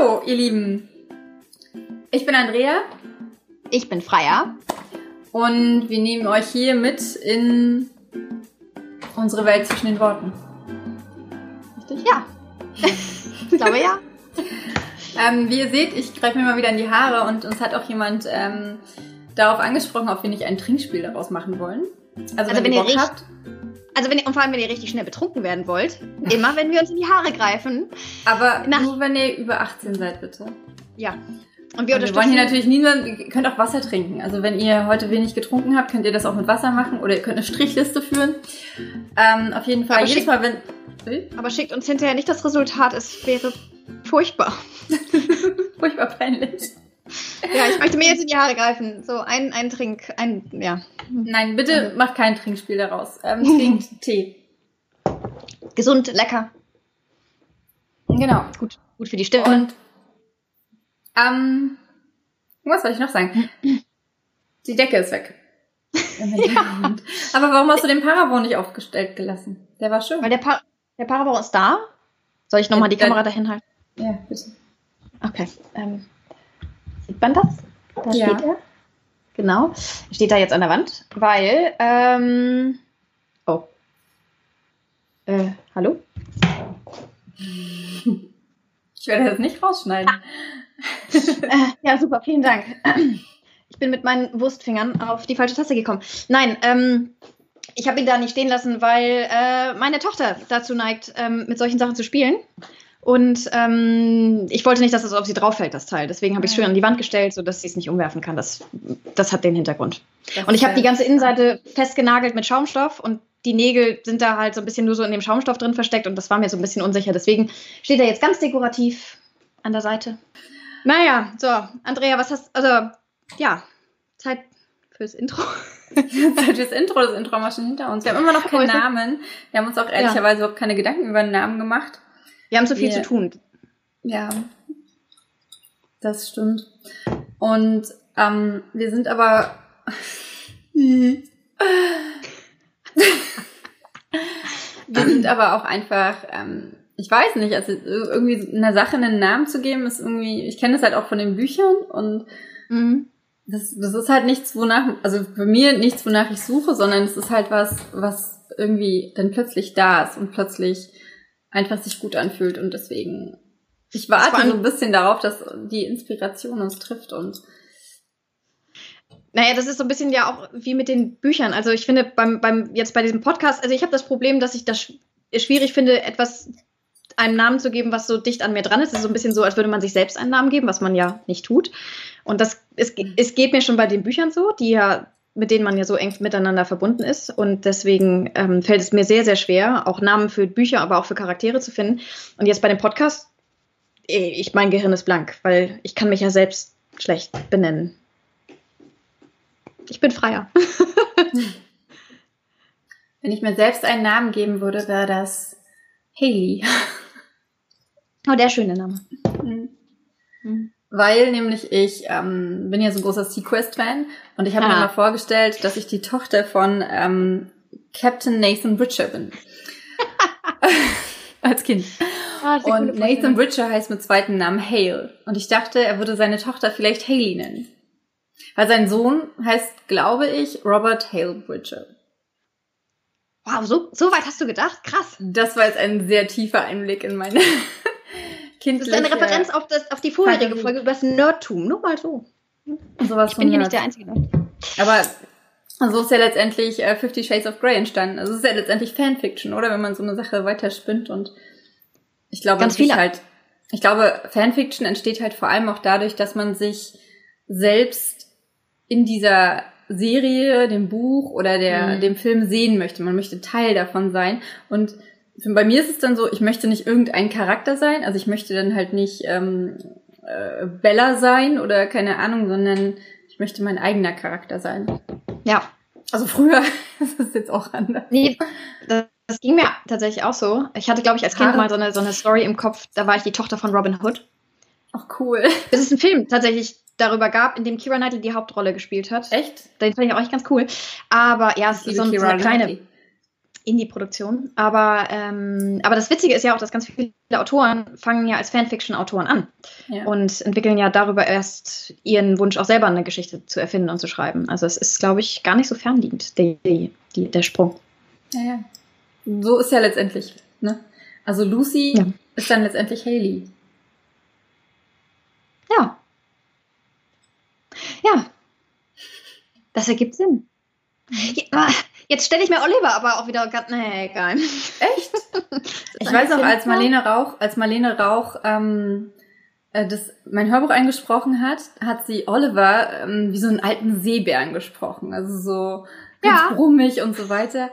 Hallo, ihr Lieben. Ich bin Andrea. Ich bin Freier. Und wir nehmen euch hier mit in unsere Welt zwischen den Worten. Richtig? Ja. ich glaube ja. Ähm, wie ihr seht, ich greife mir mal wieder in die Haare und uns hat auch jemand ähm, darauf angesprochen, ob wir nicht ein Trinkspiel daraus machen wollen. Also, also wenn, ihr, ihr habt. Also wenn ihr, und vor allem, wenn ihr richtig schnell betrunken werden wollt, immer wenn wir uns in die Haare greifen. Aber nach, nur wenn ihr über 18 seid, bitte. Ja. Und wir, und wir wollen hier natürlich niemand, ihr könnt auch Wasser trinken. Also wenn ihr heute wenig getrunken habt, könnt ihr das auch mit Wasser machen oder ihr könnt eine Strichliste führen. Ähm, auf jeden Fall, aber jedes Mal, wenn... Aber schickt uns hinterher nicht das Resultat, es wäre furchtbar. furchtbar peinlich. Ja, ich möchte mir jetzt in die Haare greifen. So, ein, ein Trink, ein, ja. Nein, bitte macht kein Trinkspiel daraus. Ähm, trinkt Tee. Gesund, lecker. Genau. Gut, gut für die Stimme. Und, ähm, was soll ich noch sagen? Die Decke ist weg. ja. Aber warum hast du den Paravon nicht aufgestellt gelassen? Der war schön. Weil der, pa der Paravon ist da. Soll ich nochmal die Kamera dahin halten? Ja, bitte. Okay. Ähm, sieht man das? Da ja. steht er. Genau. Steht da jetzt an der Wand, weil, ähm, oh. Äh, hallo? Ich werde das nicht rausschneiden. Ah. ja, super, vielen Dank. Ich bin mit meinen Wurstfingern auf die falsche Taste gekommen. Nein, ähm, ich habe ihn da nicht stehen lassen, weil äh, meine Tochter dazu neigt, ähm, mit solchen Sachen zu spielen. Und ähm, ich wollte nicht, dass es auf sie drauf fällt, das Teil. Deswegen habe ich es schön an die Wand gestellt, sodass sie es nicht umwerfen kann. Das, das hat den Hintergrund. Das und ich habe die ganze Innenseite festgenagelt mit Schaumstoff und die Nägel sind da halt so ein bisschen nur so in dem Schaumstoff drin versteckt und das war mir so ein bisschen unsicher. Deswegen steht er jetzt ganz dekorativ an der Seite. Naja, so, Andrea, was hast also ja, Zeit fürs Intro. Zeit fürs Intro, das Intro haben wir schon hinter uns. Wir haben immer noch keinen Namen. Wir haben uns auch ehrlicherweise ja. überhaupt keine Gedanken über einen Namen gemacht. Wir haben so viel wir, zu tun. Ja, das stimmt. Und ähm, wir sind aber. wir sind aber auch einfach, ähm, ich weiß nicht, also irgendwie einer Sache einen Namen zu geben, ist irgendwie, ich kenne das halt auch von den Büchern und mhm. das, das ist halt nichts, wonach, also für mir nichts, wonach ich suche, sondern es ist halt was, was irgendwie dann plötzlich da ist und plötzlich einfach sich gut anfühlt und deswegen, ich warte so ein bisschen darauf, dass die Inspiration uns trifft und naja, das ist so ein bisschen ja auch wie mit den Büchern. Also ich finde beim, beim jetzt bei diesem Podcast, also ich habe das Problem, dass ich das schwierig finde, etwas einem Namen zu geben, was so dicht an mir dran ist. Es ist so ein bisschen so, als würde man sich selbst einen Namen geben, was man ja nicht tut. Und das es, es geht mir schon bei den Büchern so, die ja mit denen man ja so eng miteinander verbunden ist. Und deswegen ähm, fällt es mir sehr, sehr schwer, auch Namen für Bücher, aber auch für Charaktere zu finden. Und jetzt bei dem Podcast, ich, mein Gehirn ist blank, weil ich kann mich ja selbst schlecht benennen. Ich bin freier. Wenn ich mir selbst einen Namen geben würde, wäre das Haley. Oh, der schöne Name. Mhm. Mhm. Weil nämlich ich ähm, bin ja so ein großer Sequest-Fan und ich habe mir mal vorgestellt, dass ich die Tochter von ähm, Captain Nathan Butcher bin. Als Kind. Oh, und Nathan Butcher heißt mit zweiten Namen Hale. Und ich dachte, er würde seine Tochter vielleicht Haley nennen. Weil sein Sohn heißt, glaube ich, Robert Hale Butcher. Wow, so, so weit hast du gedacht? Krass. Das war jetzt ein sehr tiefer Einblick in meine kindliche... Das ist eine Referenz auf, das, auf die vorherige Fantasie. Folge über das Nerdtum. Nur mal so. Sowas ich bin hier nicht der Einzige. Aber so ist ja letztendlich äh, Fifty Shades of Grey entstanden. Also es ist ja letztendlich Fanfiction, oder? Wenn man so eine Sache weiterspinnt und ich glaube, Ganz viele. halt, ich glaube, Fanfiction entsteht halt vor allem auch dadurch, dass man sich selbst in dieser Serie, dem Buch oder der, mhm. dem Film sehen möchte. Man möchte Teil davon sein. Und bei mir ist es dann so, ich möchte nicht irgendein Charakter sein. Also ich möchte dann halt nicht ähm, äh, Bella sein oder keine Ahnung, sondern ich möchte mein eigener Charakter sein. Ja. Also früher ist es jetzt auch anders. Nee, das, das ging mir tatsächlich auch so. Ich hatte, glaube ich, als Kind mal so eine, so eine Story im Kopf, da war ich die Tochter von Robin Hood. Ach cool. Das ist ein Film tatsächlich darüber gab, in dem Kira Knightley die Hauptrolle gespielt hat. Echt? Den fand ich auch echt ganz cool. Aber ja, es ist so, ein, so eine kleine. Knightley. In die Produktion. Aber, ähm, aber das Witzige ist ja auch, dass ganz viele Autoren fangen ja als Fanfiction-Autoren an ja. und entwickeln ja darüber erst ihren Wunsch, auch selber eine Geschichte zu erfinden und zu schreiben. Also es ist, glaube ich, gar nicht so fernliegend, die, die, der Sprung. Ja, ja. So ist ja letztendlich. Ne? Also Lucy ja. ist dann letztendlich Haley. Ja. Ja. Das ergibt Sinn. Ja, jetzt stelle ich mir Oliver aber auch wieder ganz. Nee, egal. Echt? ich weiß noch, als Marlene Rauch, als Marlene Rauch ähm, äh, das, mein Hörbuch eingesprochen hat, hat sie Oliver ähm, wie so einen alten Seebären gesprochen. Also so ganz ja. brummig und so weiter.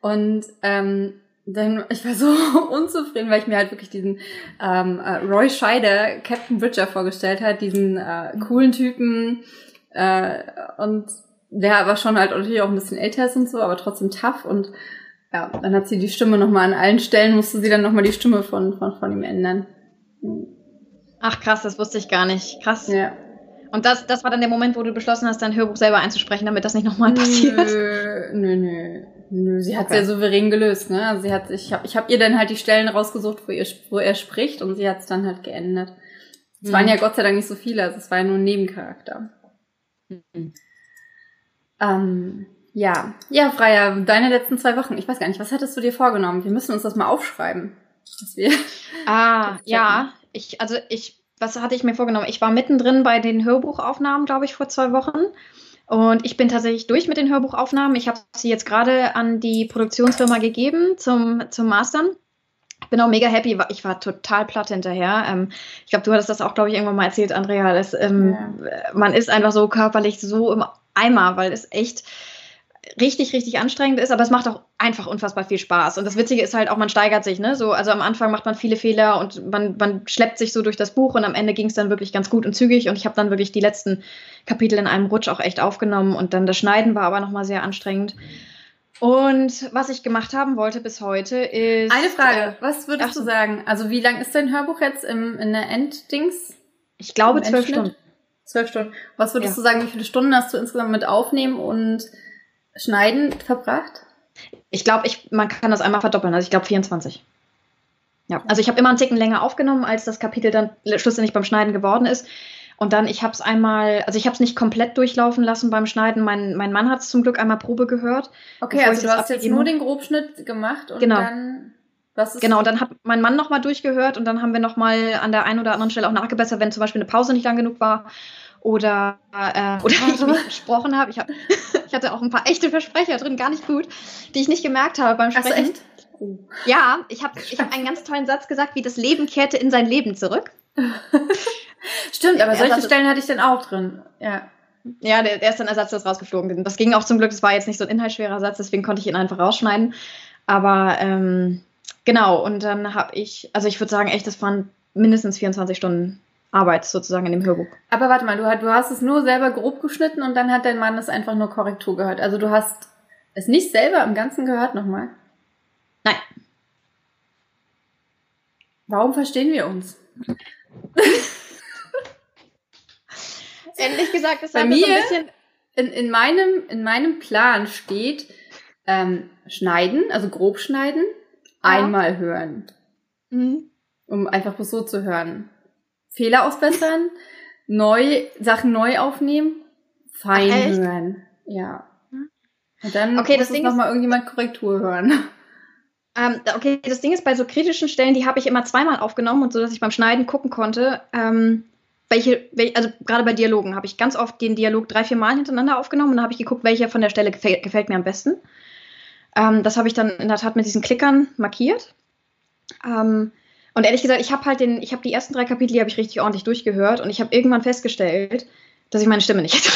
Und ähm, dann, ich war so unzufrieden, weil ich mir halt wirklich diesen ähm, äh, Roy Scheider, Captain Bridger vorgestellt hat, diesen äh, coolen Typen äh, und der aber schon halt natürlich auch ein bisschen älter ist und so, aber trotzdem tough und ja, dann hat sie die Stimme nochmal an allen Stellen, musste sie dann nochmal die Stimme von, von, von ihm ändern. Ach krass, das wusste ich gar nicht. Krass. Ja. Und das, das war dann der Moment, wo du beschlossen hast, dein Hörbuch selber einzusprechen, damit das nicht nochmal passiert? Nö, nö, nö. nö. Sie hat es okay. ja souverän gelöst, ne? Also sie hat, ich habe ich hab ihr dann halt die Stellen rausgesucht, wo, ihr, wo er spricht und sie hat es dann halt geändert. Es mhm. waren ja Gott sei Dank nicht so viele, also es war ja nur ein Nebencharakter. Mhm. Ähm, ja, ja, Freier, deine letzten zwei Wochen. Ich weiß gar nicht, was hattest du dir vorgenommen? Wir müssen uns das mal aufschreiben. Dass wir ah, ja. Ich, also ich, was hatte ich mir vorgenommen? Ich war mittendrin bei den Hörbuchaufnahmen, glaube ich, vor zwei Wochen. Und ich bin tatsächlich durch mit den Hörbuchaufnahmen. Ich habe sie jetzt gerade an die Produktionsfirma gegeben zum, zum Mastern. Ich bin auch mega happy. Ich war total platt hinterher. Ähm, ich glaube, du hattest das auch, glaube ich, irgendwann mal erzählt, Andrea. Dass, ähm, ja. Man ist einfach so körperlich so im Eimer, weil es echt richtig, richtig anstrengend ist, aber es macht auch einfach unfassbar viel Spaß. Und das Witzige ist halt auch, man steigert sich, ne? So, also am Anfang macht man viele Fehler und man, man schleppt sich so durch das Buch und am Ende ging es dann wirklich ganz gut und zügig und ich habe dann wirklich die letzten Kapitel in einem Rutsch auch echt aufgenommen und dann das Schneiden war aber nochmal sehr anstrengend. Und was ich gemacht haben wollte bis heute ist. Eine Frage, äh, was würdest ach, du sagen? Also wie lang ist dein Hörbuch jetzt im, in der Enddings? Ich glaube zwölf Stunden. Zwölf Stunden. Was würdest ja. du sagen, wie viele Stunden hast du insgesamt mit Aufnehmen und Schneiden verbracht? Ich glaube, ich, man kann das einmal verdoppeln. Also ich glaube 24. Ja, also ich habe immer einen Ticken länger aufgenommen, als das Kapitel dann schlussendlich beim Schneiden geworden ist. Und dann, ich habe es einmal, also ich habe es nicht komplett durchlaufen lassen beim Schneiden. Mein, mein Mann hat es zum Glück einmal Probe gehört. Okay, also du hast jetzt nur den Grobschnitt gemacht und genau. dann. Was ist genau, und dann hat mein Mann nochmal durchgehört und dann haben wir nochmal an der einen oder anderen Stelle auch nachgebessert, wenn zum Beispiel eine Pause nicht lang genug war oder, äh, oder ich mich versprochen habe. Ich, hab, ich hatte auch ein paar echte Versprecher drin, gar nicht gut, die ich nicht gemerkt habe beim Sprechen. Hast echt? Ja, ich habe ich hab einen ganz tollen Satz gesagt, wie das Leben kehrte in sein Leben zurück. Stimmt, aber solche Stellen hatte ich dann auch drin. Ja. Ja, der, der ist dann Ersatz, das rausgeflogen. Das ging auch zum Glück, das war jetzt nicht so ein inhaltsschwerer Satz, deswegen konnte ich ihn einfach rausschneiden. Aber ähm, genau, und dann habe ich, also ich würde sagen, echt, das waren mindestens 24 Stunden Arbeit sozusagen in dem Hörbuch. Aber warte mal, du, du hast es nur selber grob geschnitten und dann hat dein Mann es einfach nur Korrektur gehört. Also du hast es nicht selber im Ganzen gehört nochmal? Nein. Warum verstehen wir uns? Ehrlich gesagt, ist bei mir so ein bisschen in, in, meinem, in meinem Plan steht ähm, schneiden, also grob schneiden, ja. einmal hören. Mhm. Um einfach so zu hören. Fehler ausbessern, neu, Sachen neu aufnehmen, fein Ach, hören. Ja. Und dann okay, muss das Ding nochmal irgendjemand Korrektur hören. Ähm, okay, das Ding ist, bei so kritischen Stellen, die habe ich immer zweimal aufgenommen und so, dass ich beim Schneiden gucken konnte, ähm, welche, welche, also gerade bei Dialogen habe ich ganz oft den Dialog drei, vier Mal hintereinander aufgenommen und dann habe ich geguckt, welcher von der Stelle gefällt, gefällt mir am besten. Ähm, das habe ich dann in der Tat mit diesen Klickern markiert. Ähm, und ehrlich gesagt, ich habe halt den, ich habe die ersten drei Kapitel, die habe ich richtig ordentlich durchgehört und ich habe irgendwann festgestellt, dass ich meine Stimme nicht hätte.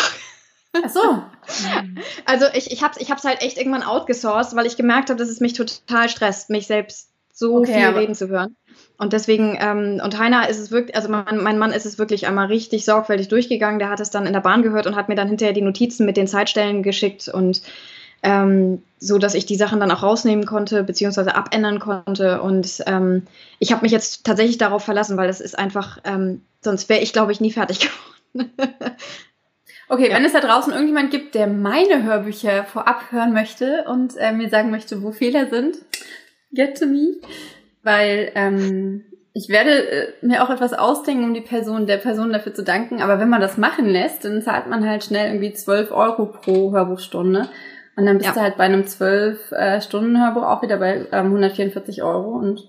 Ach so. Also ich, ich habe es ich hab's halt echt irgendwann outgesourced, weil ich gemerkt habe, dass es mich total stresst, mich selbst so okay, viel reden zu hören. Und deswegen, ähm, und Heiner ist es wirklich, also mein, mein Mann ist es wirklich einmal richtig sorgfältig durchgegangen. Der hat es dann in der Bahn gehört und hat mir dann hinterher die Notizen mit den Zeitstellen geschickt und ähm, so dass ich die Sachen dann auch rausnehmen konnte, beziehungsweise abändern konnte. Und ähm, ich habe mich jetzt tatsächlich darauf verlassen, weil das ist einfach, ähm, sonst wäre ich, glaube ich, nie fertig geworden. Okay, ja. wenn es da draußen irgendjemand gibt, der meine Hörbücher vorab hören möchte und äh, mir sagen möchte, wo Fehler sind, get to me. Weil ähm, ich werde äh, mir auch etwas ausdenken, um die Person, der Person dafür zu danken. Aber wenn man das machen lässt, dann zahlt man halt schnell irgendwie 12 Euro pro Hörbuchstunde. Und dann bist ja. du halt bei einem 12-Stunden-Hörbuch äh, auch wieder bei ähm, 144 Euro und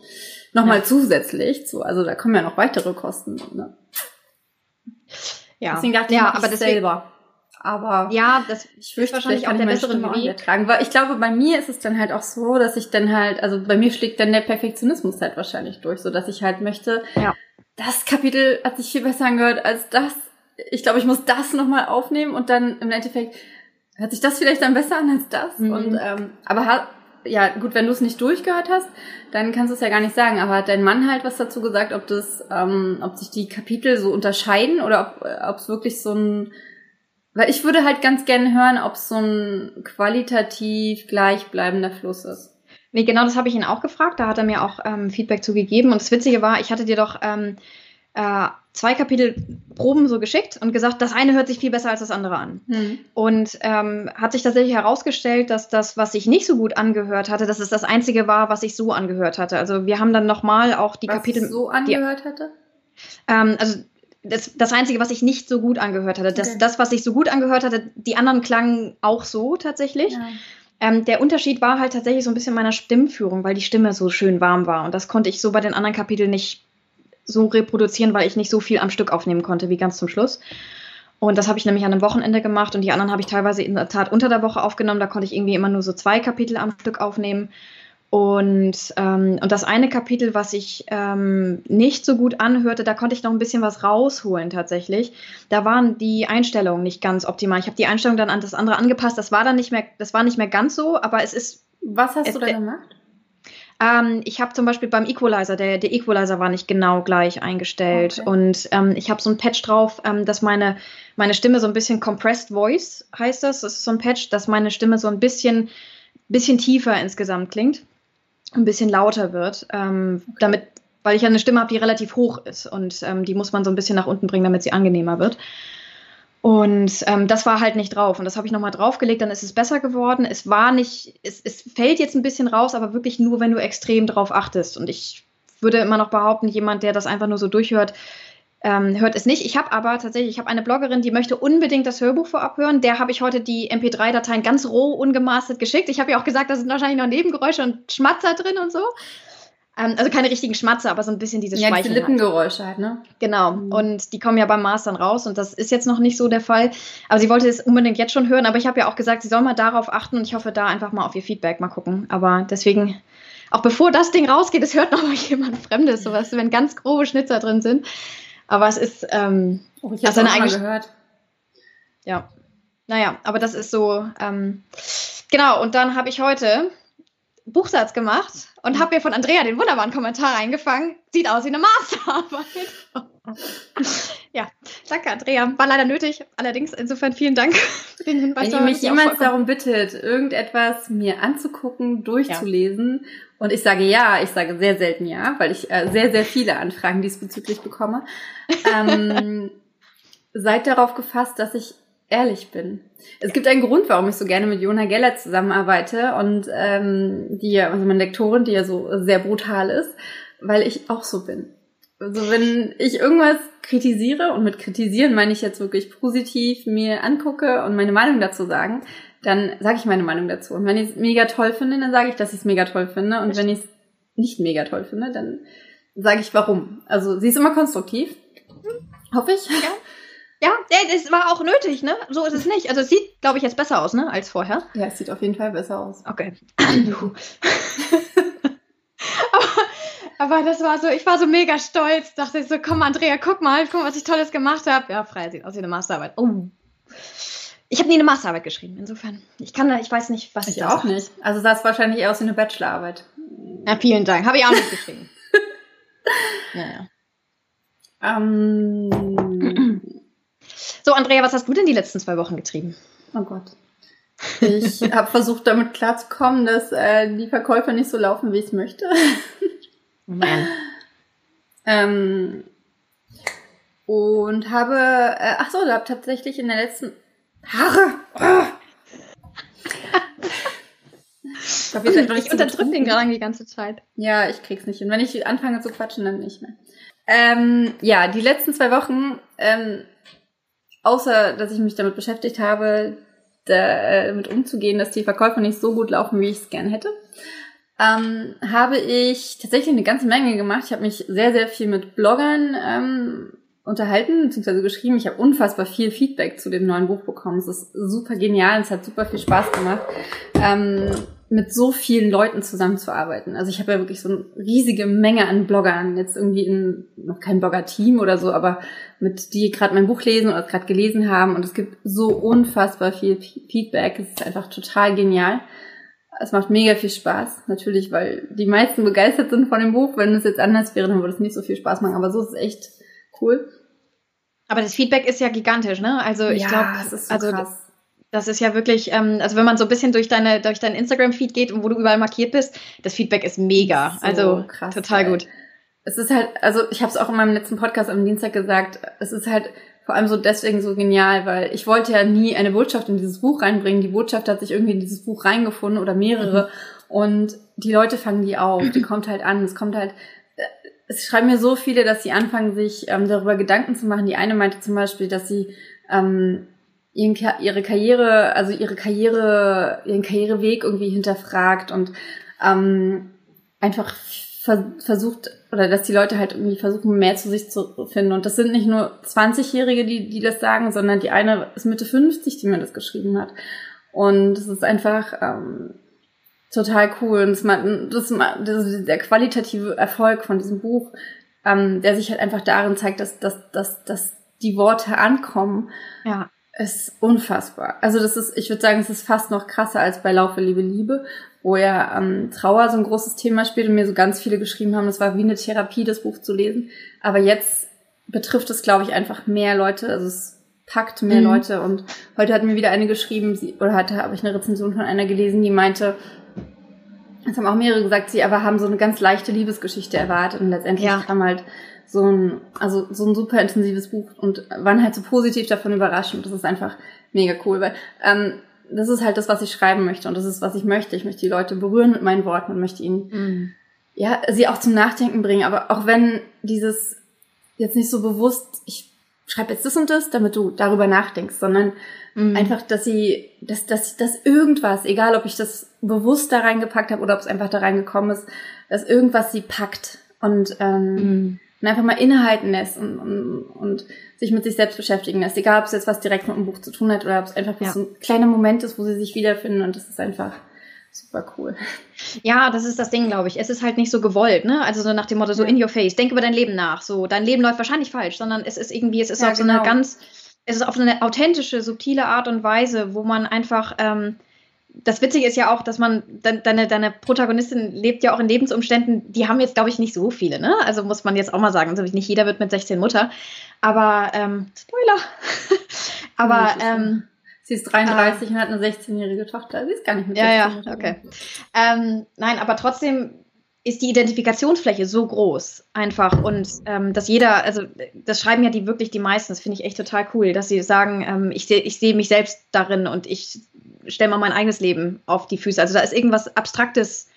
nochmal ja. zusätzlich zu. Also da kommen ja noch weitere Kosten. Ne? Ja, deswegen dachte ich, ja, aber das selber. Aber ja, das ich fürchte, wahrscheinlich auch der bessere Weg. Tragen. Weil ich glaube, bei mir ist es dann halt auch so, dass ich dann halt, also bei mir schlägt dann der Perfektionismus halt wahrscheinlich durch, so dass ich halt möchte, ja. das Kapitel hat sich viel besser angehört als das. Ich glaube, ich muss das nochmal aufnehmen und dann im Endeffekt hört sich das vielleicht dann besser an als das. Mhm. Und ähm, aber ja, gut, wenn du es nicht durchgehört hast, dann kannst du es ja gar nicht sagen. Aber hat dein Mann halt was dazu gesagt, ob das, ähm, ob sich die Kapitel so unterscheiden oder ob es wirklich so ein, weil ich würde halt ganz gerne hören, ob es so ein qualitativ gleichbleibender Fluss ist. Nee, genau das habe ich ihn auch gefragt. Da hat er mir auch ähm, Feedback zugegeben. Und das Witzige war, ich hatte dir doch ähm, äh, zwei Kapitel Proben so geschickt und gesagt, das eine hört sich viel besser als das andere an. Mhm. Und ähm, hat sich tatsächlich herausgestellt, dass das, was sich nicht so gut angehört hatte, dass es das einzige war, was sich so angehört hatte. Also wir haben dann nochmal auch die was Kapitel. so angehört die, hatte? Ähm, also das, das Einzige, was sich nicht so gut angehört hatte. Das, okay. das, was sich so gut angehört hatte, die anderen klangen auch so tatsächlich. Ja. Ähm, der Unterschied war halt tatsächlich so ein bisschen meiner Stimmführung, weil die Stimme so schön warm war. Und das konnte ich so bei den anderen Kapiteln nicht so reproduzieren, weil ich nicht so viel am Stück aufnehmen konnte wie ganz zum Schluss. Und das habe ich nämlich an einem Wochenende gemacht und die anderen habe ich teilweise in der Tat unter der Woche aufgenommen. Da konnte ich irgendwie immer nur so zwei Kapitel am Stück aufnehmen. Und, ähm, und das eine Kapitel, was ich ähm, nicht so gut anhörte, da konnte ich noch ein bisschen was rausholen tatsächlich. Da waren die Einstellungen nicht ganz optimal. Ich habe die Einstellung dann an das andere angepasst. Das war dann nicht mehr, das war nicht mehr ganz so, aber es ist. Was hast es, du da gemacht? Ähm, ich habe zum Beispiel beim Equalizer, der, der Equalizer war nicht genau gleich eingestellt. Okay. Und ähm, ich habe so ein Patch drauf, ähm, dass meine, meine Stimme so ein bisschen Compressed Voice heißt das. Das ist so ein Patch, dass meine Stimme so ein bisschen, bisschen tiefer insgesamt klingt. Ein bisschen lauter wird. Ähm, okay. Damit, weil ich ja eine Stimme habe, die relativ hoch ist. Und ähm, die muss man so ein bisschen nach unten bringen, damit sie angenehmer wird. Und ähm, das war halt nicht drauf. Und das habe ich nochmal draufgelegt, dann ist es besser geworden. Es war nicht, es, es fällt jetzt ein bisschen raus, aber wirklich nur, wenn du extrem drauf achtest. Und ich würde immer noch behaupten, jemand, der das einfach nur so durchhört, ähm, hört es nicht. Ich habe aber tatsächlich, ich habe eine Bloggerin, die möchte unbedingt das Hörbuch vorab hören. Der habe ich heute die MP3-Dateien ganz roh, ungemastert geschickt. Ich habe ja auch gesagt, da sind wahrscheinlich noch Nebengeräusche und Schmatzer drin und so. Ähm, also keine richtigen Schmatzer, aber so ein bisschen diese ja, Schmeicheln. Ja, Lippengeräusche halt, ne? Genau. Mhm. Und die kommen ja beim Mastern raus und das ist jetzt noch nicht so der Fall. Aber sie wollte es unbedingt jetzt schon hören, aber ich habe ja auch gesagt, sie soll mal darauf achten und ich hoffe da einfach mal auf ihr Feedback mal gucken. Aber deswegen, auch bevor das Ding rausgeht, es hört noch mal jemand Fremdes, sowas, wenn ganz grobe Schnitzer drin sind. Aber es ist, ähm, oh, ich habe es gehört. Ja. Naja, aber das ist so, ähm, genau, und dann habe ich heute Buchsatz gemacht und habe mir von Andrea den wunderbaren Kommentar eingefangen. Sieht aus wie eine Masterarbeit. ja, danke Andrea. War leider nötig. Allerdings insofern vielen Dank für den Hinweis. Wenn mich jemand darum bittet, irgendetwas mir anzugucken, durchzulesen ja. und ich sage ja, ich sage sehr selten ja, weil ich äh, sehr, sehr viele Anfragen diesbezüglich bekomme, ähm, seid darauf gefasst, dass ich ehrlich bin. Es gibt einen Grund, warum ich so gerne mit Jona Geller zusammenarbeite und ähm, die ja, also meine Lektorin, die ja so sehr brutal ist, weil ich auch so bin. Also wenn ich irgendwas kritisiere und mit kritisieren meine ich jetzt wirklich positiv mir angucke und meine Meinung dazu sagen, dann sage ich meine Meinung dazu. Und wenn ich es mega toll finde, dann sage ich, dass ich es mega toll finde. Und wenn ich es nicht mega toll finde, dann sage ich warum. Also sie ist immer konstruktiv. Hoffe ich. Ja. Ja, das war auch nötig, ne? So ist es nicht. Also es sieht, glaube ich, jetzt besser aus, ne, als vorher. Ja, es sieht auf jeden Fall besser aus. Okay. aber, aber das war so, ich war so mega stolz. Dachte ich so, komm, Andrea, guck mal, guck mal, was ich Tolles gemacht habe. Ja, frei, sieht aus wie eine Masterarbeit. Oh. Ich habe nie eine Masterarbeit geschrieben, insofern. Ich kann da, ich weiß nicht, was ich. Ich auch nicht. Also sah es wahrscheinlich aus wie eine Bachelorarbeit. Ja, vielen Dank. Habe ich auch nicht geschrieben. naja. Ähm, so, Andrea, was hast du denn die letzten zwei Wochen getrieben? Oh Gott. Ich habe versucht, damit klarzukommen, dass äh, die Verkäufer nicht so laufen, wie ich es möchte. Nein. ähm, und habe, äh, ach so, da habe tatsächlich in der letzten Haare! Oh. Ich, glaub, ich, unterdrücke den gerade die ganze Zeit. Ja, ich krieg's nicht hin. Wenn ich anfange zu quatschen, dann nicht mehr. Ähm, ja, die letzten zwei Wochen, ähm, außer dass ich mich damit beschäftigt habe, damit umzugehen, dass die Verkäufe nicht so gut laufen, wie ich es gern hätte, ähm, habe ich tatsächlich eine ganze Menge gemacht. Ich habe mich sehr, sehr viel mit Bloggern ähm, unterhalten bzw. geschrieben. Ich habe unfassbar viel Feedback zu dem neuen Buch bekommen. Es ist super genial, es hat super viel Spaß gemacht, ähm, mit so vielen Leuten zusammenzuarbeiten. Also ich habe ja wirklich so eine riesige Menge an Bloggern, jetzt irgendwie in noch kein Blogger-Team oder so, aber mit die gerade mein Buch lesen oder gerade gelesen haben. Und es gibt so unfassbar viel Feedback. Es ist einfach total genial. Es macht mega viel Spaß, natürlich, weil die meisten begeistert sind von dem Buch. Wenn es jetzt anders wäre, dann würde es nicht so viel Spaß machen. Aber so ist es echt cool. Aber das Feedback ist ja gigantisch, ne? Also ich ja, glaube, so also krass. Das ist ja wirklich, ähm, also wenn man so ein bisschen durch deine durch deinen Instagram-Feed geht und wo du überall markiert bist, das Feedback ist mega. So also krass, total ey. gut. Es ist halt, also ich habe es auch in meinem letzten Podcast am Dienstag gesagt, es ist halt vor allem so deswegen so genial, weil ich wollte ja nie eine Botschaft in dieses Buch reinbringen. Die Botschaft hat sich irgendwie in dieses Buch reingefunden oder mehrere. Mhm. Und die Leute fangen die auf, die kommt halt an. Es kommt halt, äh, es schreiben mir so viele, dass sie anfangen, sich ähm, darüber Gedanken zu machen. Die eine meinte zum Beispiel, dass sie ähm, ihren, ihre Karriere, also ihre Karriere, ihren Karriereweg irgendwie hinterfragt und ähm, einfach versucht, oder dass die Leute halt irgendwie versuchen, mehr zu sich zu finden. Und das sind nicht nur 20-Jährige, die, die das sagen, sondern die eine ist Mitte 50, die mir das geschrieben hat. Und es ist einfach ähm, total cool. Und das, das, das ist der qualitative Erfolg von diesem Buch, ähm, der sich halt einfach darin zeigt, dass, dass, dass, dass die Worte ankommen. Ja ist unfassbar. Also das ist, ich würde sagen, es ist fast noch krasser als bei Laufe, Liebe, Liebe, wo ja ähm, Trauer so ein großes Thema spielt und mir so ganz viele geschrieben haben, das war wie eine Therapie, das Buch zu lesen. Aber jetzt betrifft es, glaube ich, einfach mehr Leute. Also es packt mehr mhm. Leute. Und heute hat mir wieder eine geschrieben, sie, oder hatte, habe ich eine Rezension von einer gelesen, die meinte, es haben auch mehrere gesagt, sie aber haben so eine ganz leichte Liebesgeschichte erwartet und letztendlich ja. kam halt so ein, also so ein super intensives Buch und waren halt so positiv davon überrascht und das ist einfach mega cool, weil ähm, das ist halt das, was ich schreiben möchte und das ist, was ich möchte. Ich möchte die Leute berühren mit meinen Worten und möchte ihnen, mhm. ja, sie auch zum Nachdenken bringen. Aber auch wenn dieses jetzt nicht so bewusst, ich schreibe jetzt das und das, damit du darüber nachdenkst, sondern mhm. einfach, dass sie, dass, dass, dass irgendwas, egal ob ich das bewusst da reingepackt habe oder ob es einfach da reingekommen ist, dass irgendwas sie packt und ähm, mhm und einfach mal innehalten lässt und, und, und sich mit sich selbst beschäftigen lässt. Egal, ob es jetzt was direkt mit dem Buch zu tun hat oder ob es einfach ja. so ein kleiner Moment ist, wo sie sich wiederfinden und das ist einfach super cool. Ja, das ist das Ding, glaube ich. Es ist halt nicht so gewollt, ne? Also so nach dem Motto, so in your face, denk über dein Leben nach. So, dein Leben läuft wahrscheinlich falsch, sondern es ist irgendwie, es ist ja, auf genau. so eine genau. ganz, es ist auf eine authentische, subtile Art und Weise, wo man einfach ähm, das Witzige ist ja auch, dass man, deine, deine Protagonistin lebt ja auch in Lebensumständen, die haben jetzt, glaube ich, nicht so viele, ne? Also muss man jetzt auch mal sagen. Also nicht jeder wird mit 16 Mutter. Aber, ähm, Spoiler. aber, ähm, Sie ist 33 äh, und hat eine 16-jährige Tochter. Sie ist gar nicht mit 16 Ja, ja, okay. Ähm, nein, aber trotzdem ist die Identifikationsfläche so groß einfach und ähm, dass jeder, also das schreiben ja die wirklich die meisten, das finde ich echt total cool, dass sie sagen, ähm, ich sehe ich seh mich selbst darin und ich stelle mal mein eigenes Leben auf die Füße. Also da ist irgendwas Abstraktes,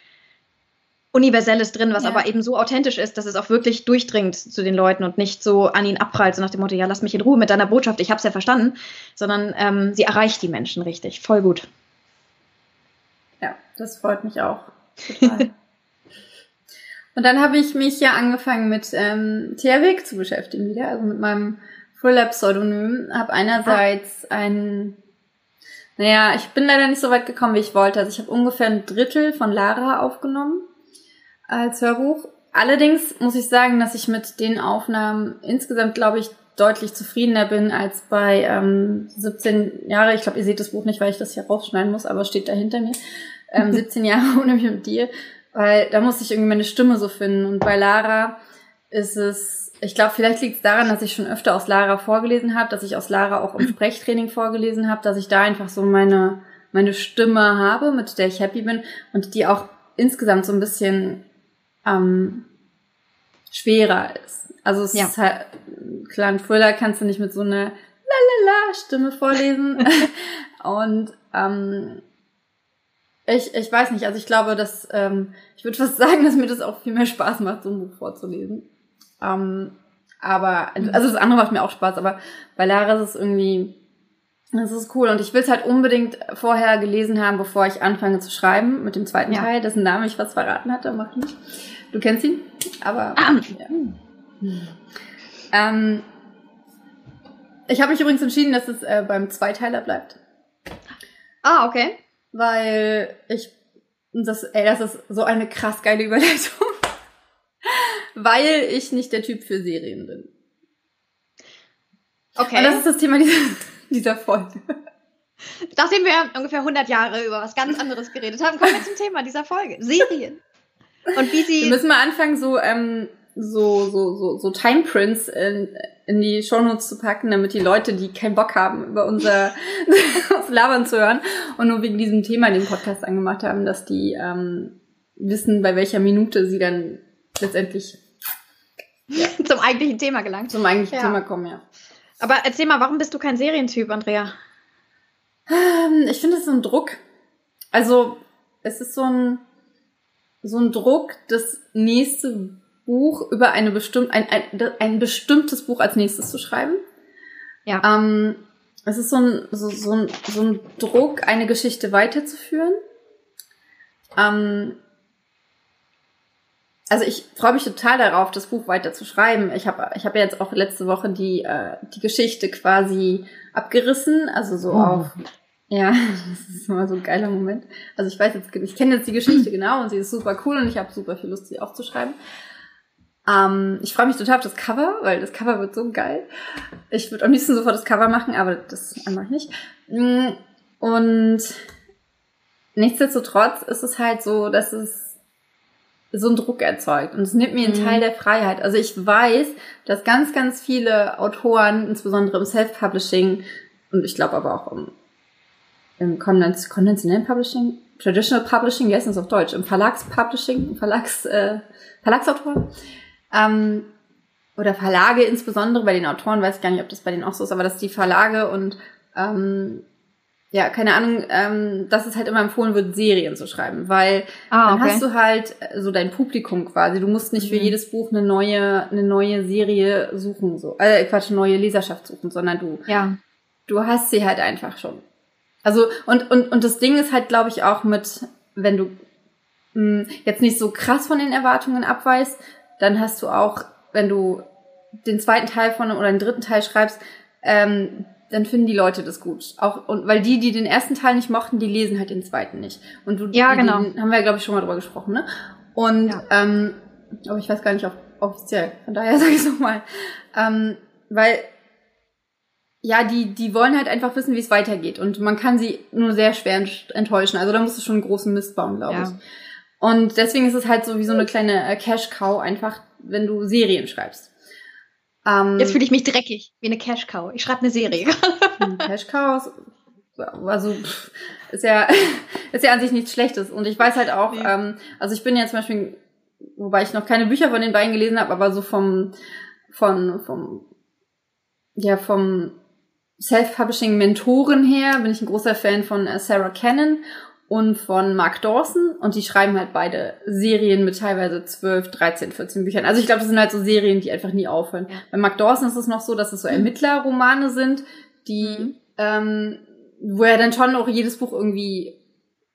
Universelles drin, was ja. aber eben so authentisch ist, dass es auch wirklich durchdringt zu den Leuten und nicht so an ihn abprallt, so nach dem Motto, ja, lass mich in Ruhe mit deiner Botschaft, ich habe es ja verstanden, sondern ähm, sie erreicht die Menschen richtig. Voll gut. Ja, das freut mich auch. Total. und dann habe ich mich ja angefangen mit ähm, Thea Weg zu beschäftigen wieder, also mit meinem Full-Lab-Pseudonym. Habe einerseits ah. ein naja, ich bin leider nicht so weit gekommen, wie ich wollte. Also ich habe ungefähr ein Drittel von Lara aufgenommen als Hörbuch. Allerdings muss ich sagen, dass ich mit den Aufnahmen insgesamt, glaube ich, deutlich zufriedener bin als bei ähm, 17 Jahre. Ich glaube, ihr seht das Buch nicht, weil ich das hier rausschneiden muss, aber es steht da hinter mir. Ähm, 17 Jahre ohne mich mit dir. Weil da musste ich irgendwie meine Stimme so finden. Und bei Lara ist es ich glaube, vielleicht liegt es daran, dass ich schon öfter aus Lara vorgelesen habe, dass ich aus Lara auch im Sprechtraining vorgelesen habe, dass ich da einfach so meine, meine Stimme habe, mit der ich happy bin und die auch insgesamt so ein bisschen ähm, schwerer ist. Also es ja. ist halt, klar, ein Thriller kannst du nicht mit so einer lalalala Stimme vorlesen. und ähm, ich, ich weiß nicht, also ich glaube, dass ähm, ich würde fast sagen, dass mir das auch viel mehr Spaß macht, so ein Buch vorzulesen. Ähm, aber, also das andere macht mir auch Spaß, aber bei Lara ist es irgendwie, das ist cool. Und ich will es halt unbedingt vorher gelesen haben, bevor ich anfange zu schreiben mit dem zweiten ja. Teil, dessen Name ich was verraten hatte, mach ich nicht. Du kennst ihn, aber. Ah. Ja. Ähm, ich habe mich übrigens entschieden, dass es äh, beim Zweiteiler bleibt. Ah, okay. Weil ich das, ey, das ist so eine krass geile Überleitung. Weil ich nicht der Typ für Serien bin. Okay. Und das ist das Thema dieser, dieser Folge. Nachdem wir ungefähr 100 Jahre über was ganz anderes geredet haben, kommen wir zum Thema dieser Folge. Serien. Und wie sie. Wir müssen mal anfangen, so, ähm, so, so, so, so Timeprints in, in die Shownotes zu packen, damit die Leute, die keinen Bock haben, über unser Labern zu hören und nur wegen diesem Thema den Podcast angemacht haben, dass die ähm, wissen, bei welcher Minute sie dann letztendlich ja. zum eigentlichen Thema gelangt. Zum eigentlichen ja. Thema kommen, ja. Aber erzähl mal, warum bist du kein Serientyp, Andrea? Ähm, ich finde es so ein Druck. Also, es ist so ein, so ein Druck, das nächste Buch über eine bestimmte, ein, ein, ein bestimmtes Buch als nächstes zu schreiben. Ja. Ähm, es ist so ein, so, so, ein, so ein Druck, eine Geschichte weiterzuführen. Ähm, also ich freue mich total darauf, das Buch weiter zu schreiben. Ich habe ich hab ja jetzt auch letzte Woche die, äh, die Geschichte quasi abgerissen, also so oh. auf. Ja, das ist immer so ein geiler Moment. Also ich weiß jetzt, ich kenne jetzt die Geschichte genau und sie ist super cool und ich habe super viel Lust, sie aufzuschreiben. Ähm, ich freue mich total auf das Cover, weil das Cover wird so geil. Ich würde am liebsten sofort das Cover machen, aber das mache ich nicht. Mm, und nichtsdestotrotz ist es halt so, dass es so einen Druck erzeugt und es nimmt mir einen mhm. Teil der Freiheit. Also ich weiß, dass ganz, ganz viele Autoren, insbesondere im Self-Publishing und ich glaube aber auch im, im konventionellen Publishing, Traditional Publishing, wie heißt das auf Deutsch? Im Verlags-Publishing, im Verlags, äh, Verlagsautoren, ähm, oder Verlage insbesondere, bei den Autoren weiß ich gar nicht, ob das bei denen auch so ist, aber dass die Verlage und ähm, ja, keine Ahnung, ähm, dass es halt immer empfohlen wird, Serien zu schreiben, weil ah, okay. dann hast du halt so dein Publikum quasi. Du musst nicht für mhm. jedes Buch eine neue, eine neue Serie suchen, so, äh, Quatsch, eine neue Leserschaft suchen, sondern du, ja. du hast sie halt einfach schon. Also, und, und, und das Ding ist halt, glaube ich, auch mit, wenn du mh, hm, jetzt nicht so krass von den Erwartungen abweist, dann hast du auch, wenn du den zweiten Teil von oder den dritten Teil schreibst, ähm, dann finden die Leute das gut. Auch und weil die, die den ersten Teil nicht mochten, die lesen halt den zweiten nicht. Und du, ja, genau, den, haben wir glaube ich schon mal drüber gesprochen, ne? Und ja. ähm, aber ich weiß gar nicht, ob offiziell. Von daher sage ich es nochmal, ähm, weil ja, die, die wollen halt einfach wissen, wie es weitergeht. Und man kann sie nur sehr schwer enttäuschen. Also da musst du schon einen großen Mist bauen, glaube ja. ich. Und deswegen ist es halt so wie so eine kleine äh, Cash-Cow einfach, wenn du Serien schreibst. Ähm, Jetzt fühle ich mich dreckig, wie eine Cash-Cow. Ich schreibe eine Serie. Cash-Cows, also ist ja, ist ja an sich nichts Schlechtes. Und ich weiß halt auch, nee. ähm, also ich bin ja zum Beispiel, wobei ich noch keine Bücher von den beiden gelesen habe, aber so vom, von, vom, ja, vom Self-Publishing-Mentoren her bin ich ein großer Fan von äh, Sarah Cannon und von Mark Dawson und die schreiben halt beide Serien mit teilweise 12, 13, 14 Büchern. Also ich glaube, das sind halt so Serien, die einfach nie aufhören. Bei Mark Dawson ist es noch so, dass es so Ermittlerromane sind, die, mhm. ähm, wo er dann schon auch jedes Buch irgendwie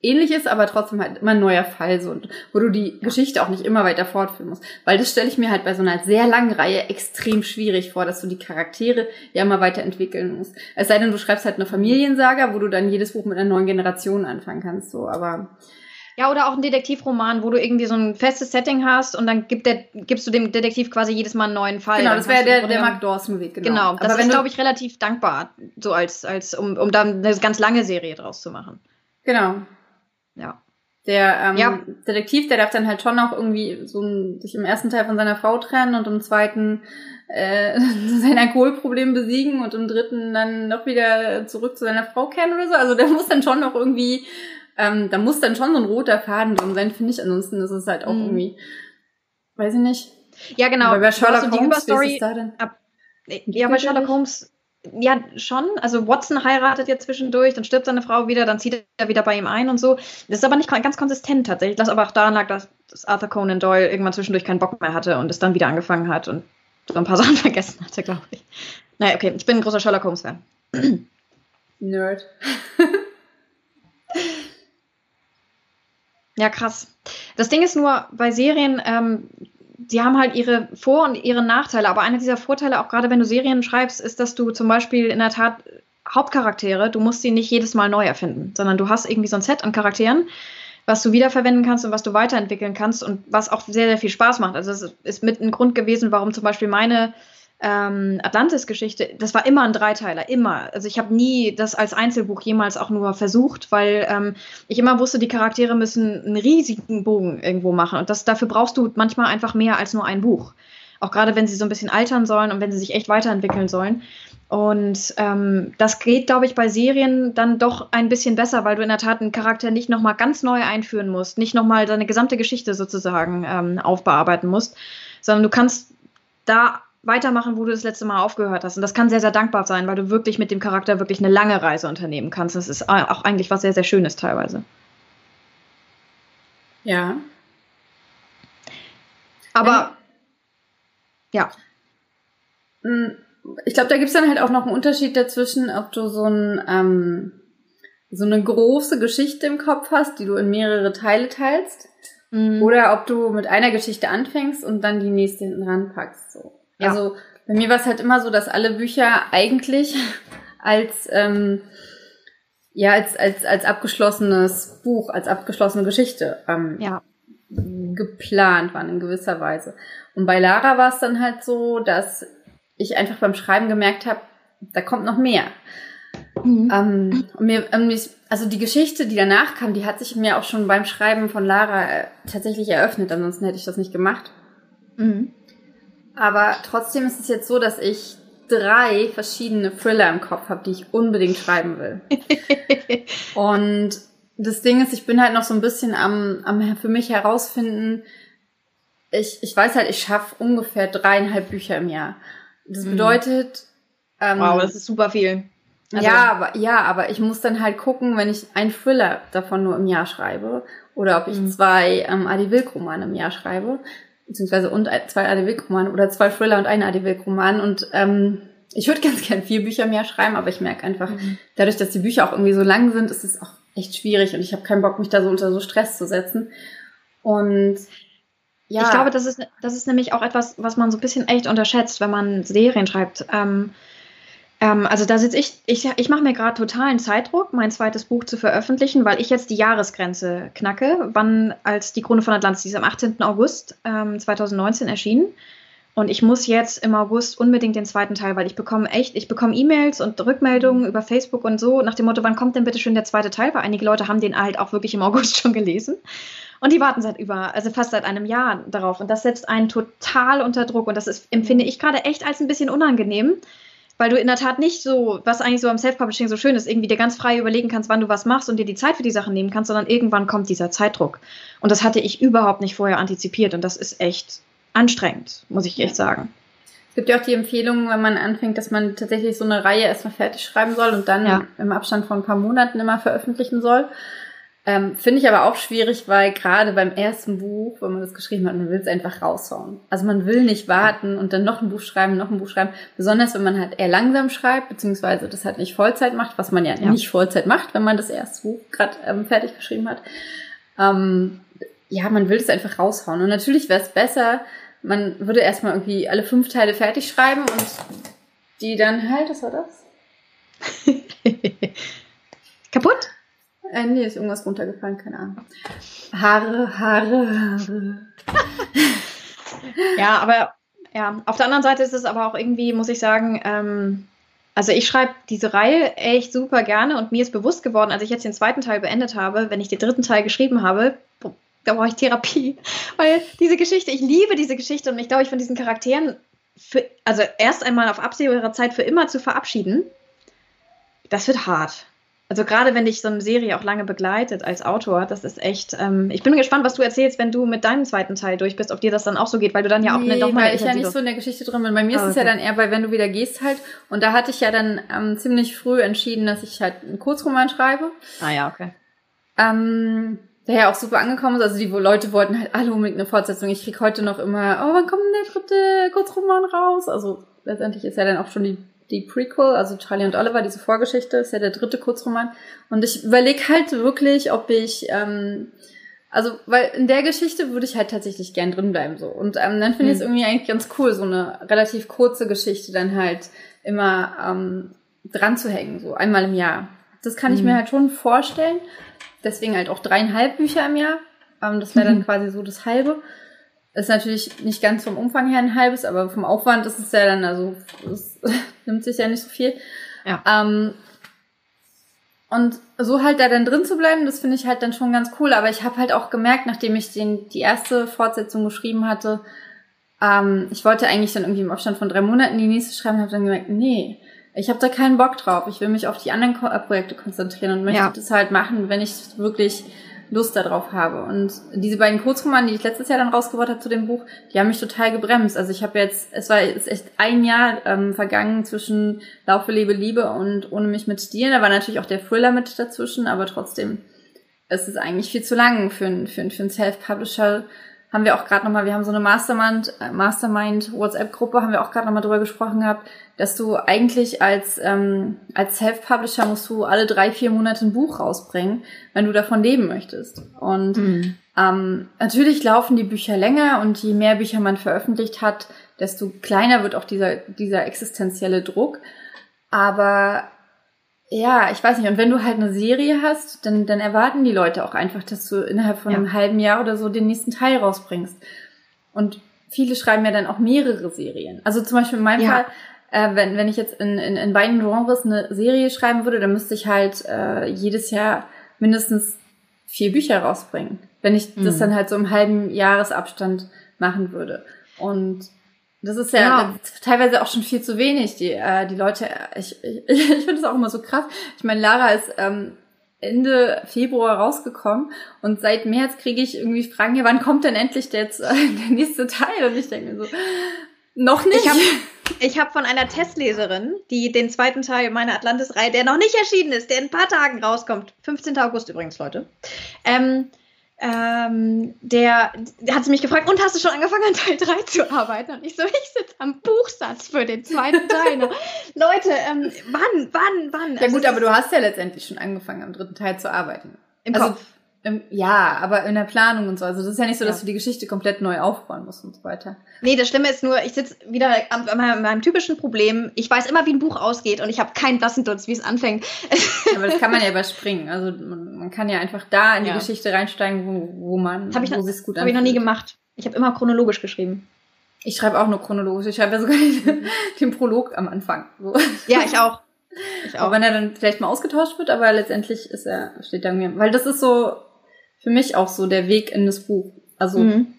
ähnlich ist, aber trotzdem halt immer ein neuer Fall so und wo du die Geschichte auch nicht immer weiter fortführen musst. Weil das stelle ich mir halt bei so einer sehr langen Reihe extrem schwierig vor, dass du die Charaktere ja immer weiterentwickeln musst. Es sei denn, du schreibst halt eine Familiensaga, wo du dann jedes Buch mit einer neuen Generation anfangen kannst, so, aber. Ja, oder auch ein Detektivroman, wo du irgendwie so ein festes Setting hast und dann gibt der, gibst du dem Detektiv quasi jedes Mal einen neuen Fall. Genau, das wäre der, der Mark Dawson-Weg, genau. Genau, das Aber ist, glaube ich, relativ dankbar, so als, als um, um dann eine ganz lange Serie draus zu machen. Genau. Ja. Der ähm, ja. Detektiv, der darf dann halt schon auch irgendwie so ein, sich im ersten Teil von seiner Frau trennen und im zweiten äh, sein Alkoholproblem besiegen und im dritten dann noch wieder zurück zu seiner Frau kehren oder so. Also der muss dann schon noch irgendwie, ähm, da muss dann schon so ein roter Faden drin sein, finde ich. Ansonsten ist es halt auch mhm. irgendwie, weiß ich nicht. Ja, genau. Aber bei Sherlock Holmes, wie ist es da denn? Ab, ja, bei Sherlock Holmes ja, schon. Also Watson heiratet jetzt zwischendurch, dann stirbt seine Frau wieder, dann zieht er wieder bei ihm ein und so. Das ist aber nicht ganz konsistent tatsächlich. Das aber auch daran lag, dass, dass Arthur Conan Doyle irgendwann zwischendurch keinen Bock mehr hatte und es dann wieder angefangen hat und so ein paar Sachen vergessen hatte, glaube ich. Naja, okay, ich bin ein großer Sherlock Holmes-Fan. Nerd. ja, krass. Das Ding ist nur, bei Serien, ähm, die haben halt ihre Vor- und ihre Nachteile. Aber einer dieser Vorteile, auch gerade wenn du Serien schreibst, ist, dass du zum Beispiel in der Tat Hauptcharaktere, du musst sie nicht jedes Mal neu erfinden, sondern du hast irgendwie so ein Set an Charakteren, was du wiederverwenden kannst und was du weiterentwickeln kannst und was auch sehr, sehr viel Spaß macht. Also es ist mit ein Grund gewesen, warum zum Beispiel meine ähm, Atlantis-Geschichte, das war immer ein Dreiteiler, immer. Also ich habe nie das als Einzelbuch jemals auch nur versucht, weil ähm, ich immer wusste, die Charaktere müssen einen riesigen Bogen irgendwo machen. Und das, dafür brauchst du manchmal einfach mehr als nur ein Buch. Auch gerade wenn sie so ein bisschen altern sollen und wenn sie sich echt weiterentwickeln sollen. Und ähm, das geht, glaube ich, bei Serien dann doch ein bisschen besser, weil du in der Tat einen Charakter nicht nochmal ganz neu einführen musst, nicht nochmal deine gesamte Geschichte sozusagen ähm, aufbearbeiten musst, sondern du kannst da weitermachen, wo du das letzte Mal aufgehört hast. Und das kann sehr, sehr dankbar sein, weil du wirklich mit dem Charakter wirklich eine lange Reise unternehmen kannst. Das ist auch eigentlich was sehr, sehr Schönes teilweise. Ja. Aber, ja. Hm, ich glaube, da gibt es dann halt auch noch einen Unterschied dazwischen, ob du so ein, ähm, so eine große Geschichte im Kopf hast, die du in mehrere Teile teilst. Mhm. Oder ob du mit einer Geschichte anfängst und dann die nächste hinten ranpackst. So. Ja. Also bei mir war es halt immer so, dass alle Bücher eigentlich als ähm, ja als als als abgeschlossenes Buch, als abgeschlossene Geschichte ähm, ja. geplant waren in gewisser Weise. Und bei Lara war es dann halt so, dass ich einfach beim Schreiben gemerkt habe, da kommt noch mehr. Mhm. Ähm, und mir, also die Geschichte, die danach kam, die hat sich mir auch schon beim Schreiben von Lara äh, tatsächlich eröffnet, ansonsten hätte ich das nicht gemacht. Mhm. Aber trotzdem ist es jetzt so, dass ich drei verschiedene Thriller im Kopf habe, die ich unbedingt schreiben will. und das Ding ist, ich bin halt noch so ein bisschen am, am für mich herausfinden, ich, ich weiß halt, ich schaffe ungefähr dreieinhalb Bücher im Jahr. Das mhm. bedeutet. Ähm, wow, das ist super viel. Also, ja, aber ja, aber ich muss dann halt gucken, wenn ich ein Thriller davon nur im Jahr schreibe oder ob ich mhm. zwei ähm, Adi Wilk Romane im Jahr schreibe, beziehungsweise und zwei Adi Wilk Romane oder zwei Thriller und ein Adi Wilk Roman und ähm, ich würde ganz gern vier Bücher mehr schreiben, aber ich merke einfach, mhm. dadurch, dass die Bücher auch irgendwie so lang sind, ist es auch echt schwierig und ich habe keinen Bock, mich da so unter so Stress zu setzen. Und ja. Ich glaube, das ist, das ist nämlich auch etwas, was man so ein bisschen echt unterschätzt, wenn man Serien schreibt. Ähm, ähm, also da sitze ich, ich, ich mache mir gerade totalen Zeitdruck, mein zweites Buch zu veröffentlichen, weil ich jetzt die Jahresgrenze knacke, wann als die Krone von Atlantis, die ist am 18. August ähm, 2019 erschienen. Und ich muss jetzt im August unbedingt den zweiten Teil, weil ich bekomme echt, ich bekomme E-Mails und Rückmeldungen über Facebook und so nach dem Motto, wann kommt denn bitte schon der zweite Teil? Weil einige Leute haben den halt auch wirklich im August schon gelesen. Und die warten seit über, also fast seit einem Jahr darauf. Und das setzt einen total unter Druck. Und das ist, empfinde ich gerade echt als ein bisschen unangenehm, weil du in der Tat nicht so, was eigentlich so am Self-Publishing so schön ist, irgendwie dir ganz frei überlegen kannst, wann du was machst und dir die Zeit für die Sachen nehmen kannst, sondern irgendwann kommt dieser Zeitdruck. Und das hatte ich überhaupt nicht vorher antizipiert. Und das ist echt anstrengend, muss ich echt sagen. Es gibt ja auch die Empfehlung, wenn man anfängt, dass man tatsächlich so eine Reihe erstmal fertig schreiben soll und dann ja. im Abstand von ein paar Monaten immer veröffentlichen soll. Ähm, Finde ich aber auch schwierig, weil gerade beim ersten Buch, wenn man das geschrieben hat, man will es einfach raushauen. Also man will nicht warten und dann noch ein Buch schreiben, noch ein Buch schreiben. Besonders wenn man halt eher langsam schreibt, beziehungsweise das halt nicht Vollzeit macht, was man ja, ja. nicht Vollzeit macht, wenn man das erste Buch gerade ähm, fertig geschrieben hat. Ähm, ja, man will es einfach raushauen. Und natürlich wäre es besser, man würde erstmal irgendwie alle fünf Teile fertig schreiben und die dann halt, was war das? Kaputt? Äh, nee, ist irgendwas runtergefallen, keine Ahnung. Haare, Haare, Haare. ja, aber ja, auf der anderen Seite ist es aber auch irgendwie, muss ich sagen, ähm, also ich schreibe diese Reihe echt super gerne und mir ist bewusst geworden, als ich jetzt den zweiten Teil beendet habe, wenn ich den dritten Teil geschrieben habe, da brauche ich Therapie. Weil diese Geschichte, ich liebe diese Geschichte und ich glaube, ich von diesen Charakteren für, also erst einmal auf absehbare Zeit für immer zu verabschieden, das wird hart. Also gerade wenn dich so eine Serie auch lange begleitet als Autor, das ist echt. Ähm, ich bin gespannt, was du erzählst, wenn du mit deinem zweiten Teil durch bist, ob dir das dann auch so geht, weil du dann ja auch nee, eine doch mal weil ich ja nicht so in der Geschichte drin bin. Bei mir oh, ist es okay. ja dann eher, weil wenn du wieder gehst halt. Und da hatte ich ja dann ähm, ziemlich früh entschieden, dass ich halt einen Kurzroman schreibe. Ah ja, okay. Ähm, der ja auch super angekommen ist. Also die Leute wollten halt alle unbedingt eine Fortsetzung. Ich krieg heute noch immer, oh, wann kommt denn der dritte Kurzroman raus? Also letztendlich ist ja dann auch schon die die Prequel, also Charlie und Oliver, diese Vorgeschichte, ist ja der dritte Kurzroman. Und ich überlege halt wirklich, ob ich, ähm, also, weil in der Geschichte würde ich halt tatsächlich gern drin bleiben so. Und ähm, dann finde ich es mhm. irgendwie eigentlich ganz cool, so eine relativ kurze Geschichte dann halt immer ähm, dran zu hängen, so einmal im Jahr. Das kann ich mir mhm. halt schon vorstellen. Deswegen halt auch dreieinhalb Bücher im Jahr. Ähm, das wäre dann mhm. quasi so das halbe. Ist natürlich nicht ganz vom Umfang her ein halbes, aber vom Aufwand ist es ja dann, also es nimmt sich ja nicht so viel. Ja. Ähm, und so halt da dann drin zu bleiben, das finde ich halt dann schon ganz cool. Aber ich habe halt auch gemerkt, nachdem ich den, die erste Fortsetzung geschrieben hatte, ähm, ich wollte eigentlich dann irgendwie im Abstand von drei Monaten die nächste schreiben, habe dann gemerkt, nee, ich habe da keinen Bock drauf. Ich will mich auf die anderen Ko Projekte konzentrieren und möchte ja. das halt machen, wenn ich wirklich Lust darauf habe. Und diese beiden Kurzromane, die ich letztes Jahr dann rausgebracht habe zu dem Buch, die haben mich total gebremst. Also ich habe jetzt, es war jetzt echt ein Jahr ähm, vergangen zwischen Laufe, Lebe, Liebe und Ohne mich mit dir. Da war natürlich auch der Thriller mit dazwischen, aber trotzdem, es ist eigentlich viel zu lang für, für, für einen Self-Publisher haben wir auch gerade nochmal, wir haben so eine Mastermind, äh, Mastermind WhatsApp-Gruppe, haben wir auch gerade nochmal drüber gesprochen gehabt, dass du eigentlich als, ähm, als Self-Publisher musst du alle drei, vier Monate ein Buch rausbringen, wenn du davon leben möchtest. Und mhm. ähm, natürlich laufen die Bücher länger und je mehr Bücher man veröffentlicht hat, desto kleiner wird auch dieser, dieser existenzielle Druck. Aber ja, ich weiß nicht. Und wenn du halt eine Serie hast, dann, dann erwarten die Leute auch einfach, dass du innerhalb von ja. einem halben Jahr oder so den nächsten Teil rausbringst. Und viele schreiben ja dann auch mehrere Serien. Also zum Beispiel in meinem ja. Fall, äh, wenn, wenn ich jetzt in, in, in beiden Genres eine Serie schreiben würde, dann müsste ich halt äh, jedes Jahr mindestens vier Bücher rausbringen. Wenn ich mhm. das dann halt so im halben Jahresabstand machen würde. Und das ist ja, ja. teilweise auch schon viel zu wenig. Die, äh, die Leute, ich, ich, ich finde das auch immer so krass. Ich meine, Lara ist ähm, Ende Februar rausgekommen und seit März kriege ich irgendwie Fragen, ja, wann kommt denn endlich der, jetzt, äh, der nächste Teil? Und ich denke mir so, noch nicht. Ich habe ich hab von einer Testleserin, die den zweiten Teil meiner Atlantis-Reihe, der noch nicht erschienen ist, der in ein paar Tagen rauskommt, 15. August übrigens, Leute, ähm, ähm, der, der hat sie mich gefragt, und hast du schon angefangen an Teil 3 zu arbeiten? Und ich so, ich sitze am Buchsatz für den zweiten Teil. Leute, ähm, wann, wann, wann? Ja also gut, aber du hast ja letztendlich schon angefangen, am dritten Teil zu arbeiten. Im also, Kopf. Im, ja, aber in der Planung und so. Also das ist ja nicht so, dass ja. du die Geschichte komplett neu aufbauen musst und so weiter. Nee, das Schlimme ist nur, ich sitze wieder an, meinem, meinem, typischen Problem. Ich weiß immer, wie ein Buch ausgeht und ich habe keinen blassen Dunst, wie es anfängt. aber das kann man ja überspringen. Also man, man kann ja einfach da in die ja. Geschichte reinsteigen, wo, wo man, hab ich wo es gut Habe ich noch nie gemacht. Ich habe immer chronologisch geschrieben. Ich schreibe auch nur chronologisch. Ich schreibe ja sogar den, den Prolog am Anfang. So. Ja, ich auch. Ich auch. Auch wenn er dann vielleicht mal ausgetauscht wird, aber letztendlich ist er, steht da mir. Weil das ist so, für mich auch so der Weg in das Buch. Also mhm.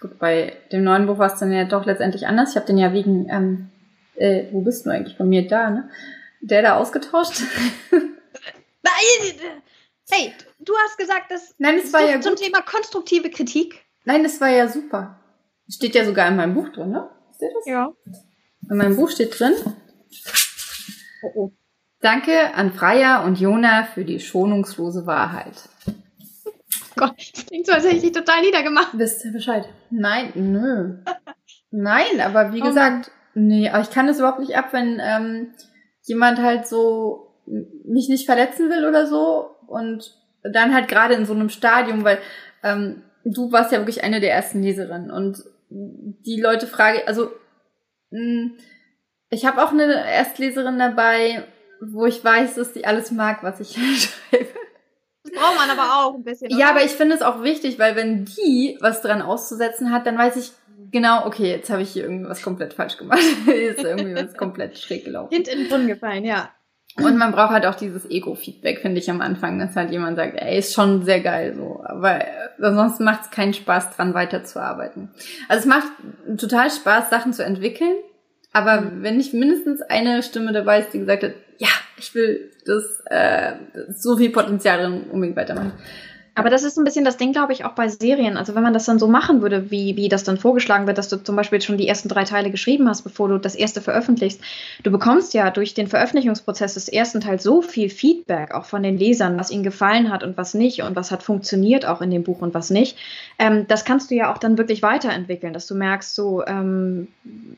gut, bei dem neuen Buch war es dann ja doch letztendlich anders. Ich habe den ja wegen, ähm, äh, wo bist du eigentlich? Bei mir da, ne? Der da ausgetauscht. hey, du hast gesagt, dass Nein, es war ja zum gut. Thema konstruktive Kritik. Nein, es war ja super. Steht ja sogar in meinem Buch drin, ne? Seht ihr das? Ja. In meinem Buch steht drin. Oh, oh. Danke an Freya und Jona für die schonungslose Wahrheit. Gott, das klingt so, als hätte ich dich total niedergemacht. Wisst ihr Bescheid? Nein, nö. Nein, aber wie oh gesagt, nee, aber ich kann das überhaupt nicht ab, wenn ähm, jemand halt so mich nicht verletzen will oder so und dann halt gerade in so einem Stadium, weil ähm, du warst ja wirklich eine der ersten Leserinnen und die Leute frage, also mh, hm, ich habe auch eine Erstleserin dabei, wo ich weiß, dass die alles mag, was ich schreibe. Braucht man aber auch ein bisschen. Oder? Ja, aber ich finde es auch wichtig, weil wenn die was dran auszusetzen hat, dann weiß ich genau, okay, jetzt habe ich hier irgendwas komplett falsch gemacht. hier ist irgendwie was komplett schräg gelaufen. Kind in den Brunnen gefallen, ja. Und man braucht halt auch dieses Ego-Feedback, finde ich am Anfang, dass halt jemand sagt, ey, ist schon sehr geil so. Aber sonst macht es keinen Spaß dran, weiterzuarbeiten. Also es macht total Spaß, Sachen zu entwickeln. Aber mhm. wenn nicht mindestens eine Stimme dabei ist, die gesagt hat, ja, ich will das, äh, so viel Potenzial drin unbedingt weitermachen. Aber das ist ein bisschen das Ding, glaube ich, auch bei Serien. Also wenn man das dann so machen würde, wie, wie das dann vorgeschlagen wird, dass du zum Beispiel schon die ersten drei Teile geschrieben hast, bevor du das erste veröffentlichst. Du bekommst ja durch den Veröffentlichungsprozess des ersten Teils so viel Feedback auch von den Lesern, was ihnen gefallen hat und was nicht und was hat funktioniert auch in dem Buch und was nicht. Ähm, das kannst du ja auch dann wirklich weiterentwickeln, dass du merkst, so, ähm,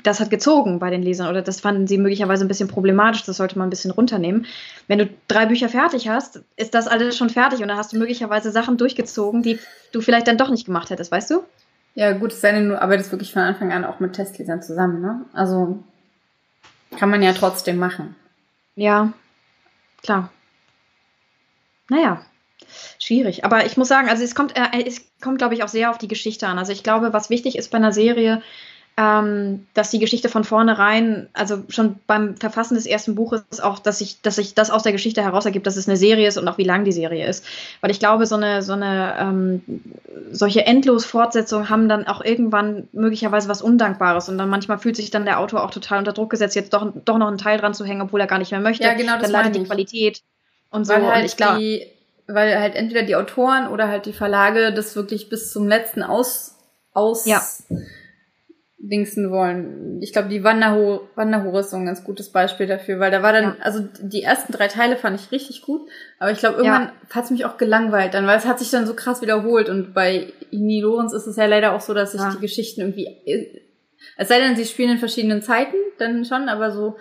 das hat gezogen bei den Lesern oder das fanden sie möglicherweise ein bisschen problematisch, das sollte man ein bisschen runternehmen. Wenn du drei Bücher fertig hast, ist das alles schon fertig und dann hast du möglicherweise Sachen, Sachen durchgezogen, die du vielleicht dann doch nicht gemacht hättest, weißt du? Ja, gut, es sei denn, du arbeitest wirklich von Anfang an auch mit Testlesern zusammen, ne? Also kann man ja trotzdem machen. Ja, klar. Naja, schwierig. Aber ich muss sagen, also es kommt, äh, es kommt, glaube ich, auch sehr auf die Geschichte an. Also ich glaube, was wichtig ist bei einer Serie, ähm, dass die Geschichte von vornherein, also schon beim Verfassen des ersten Buches auch, dass sich, dass sich das aus der Geschichte heraus ergibt, dass es eine Serie ist und auch wie lang die Serie ist. Weil ich glaube, so eine, so eine ähm, solche Endlos-Fortsetzungen haben dann auch irgendwann möglicherweise was Undankbares und dann manchmal fühlt sich dann der Autor auch total unter Druck gesetzt, jetzt doch, doch noch einen Teil dran zu hängen, obwohl er gar nicht mehr möchte. Ja, genau, das dann leidet die Qualität und so. Weil halt und ich glaube, weil halt entweder die Autoren oder halt die Verlage das wirklich bis zum letzten aus, aus ja dingsen wollen. Ich glaube, die Wanderhure, Wanderhure ist so ein ganz gutes Beispiel dafür, weil da war dann, ja. also die ersten drei Teile fand ich richtig gut, aber ich glaube, irgendwann ja. hat es mich auch gelangweilt dann, weil es hat sich dann so krass wiederholt und bei Ini Lorenz ist es ja leider auch so, dass sich ja. die Geschichten irgendwie, es sei denn, sie spielen in verschiedenen Zeiten, dann schon, aber so,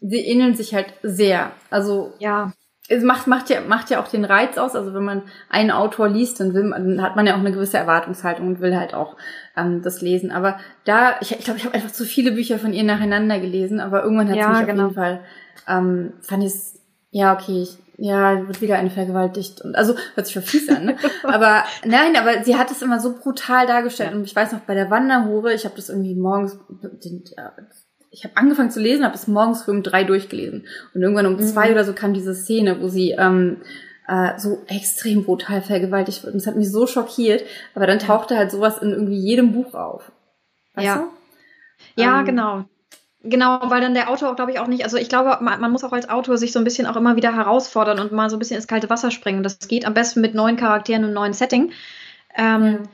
sie ähneln sich halt sehr. Also, ja es macht, macht, ja, macht ja auch den Reiz aus. Also wenn man einen Autor liest, dann, will man, dann hat man ja auch eine gewisse Erwartungshaltung und will halt auch ähm, das lesen. Aber da, ich glaube, ich, glaub, ich habe einfach zu viele Bücher von ihr nacheinander gelesen, aber irgendwann hat ja, mich genau. auf jeden Fall, ähm, fand ich es, ja, okay, ich, ja, wird wieder eine vergewaltigt und also hört sich schon fies an, ne? aber nein, aber sie hat es immer so brutal dargestellt ja. und ich weiß noch bei der Wanderhure, ich habe das irgendwie morgens den, ich habe angefangen zu lesen, habe es morgens früh um drei durchgelesen. Und irgendwann um mhm. zwei oder so kam diese Szene, wo sie ähm, äh, so extrem brutal vergewaltigt wird. Und das hat mich so schockiert. Aber dann tauchte halt sowas in irgendwie jedem Buch auf. Weißt ja. Du? Ja, ähm, genau. Genau, weil dann der Autor, glaube ich, auch nicht, also ich glaube, man, man, muss auch als Autor sich so ein bisschen auch immer wieder herausfordern und mal so ein bisschen ins kalte Wasser springen. Das geht am besten mit neuen Charakteren und neuen Setting. Ähm.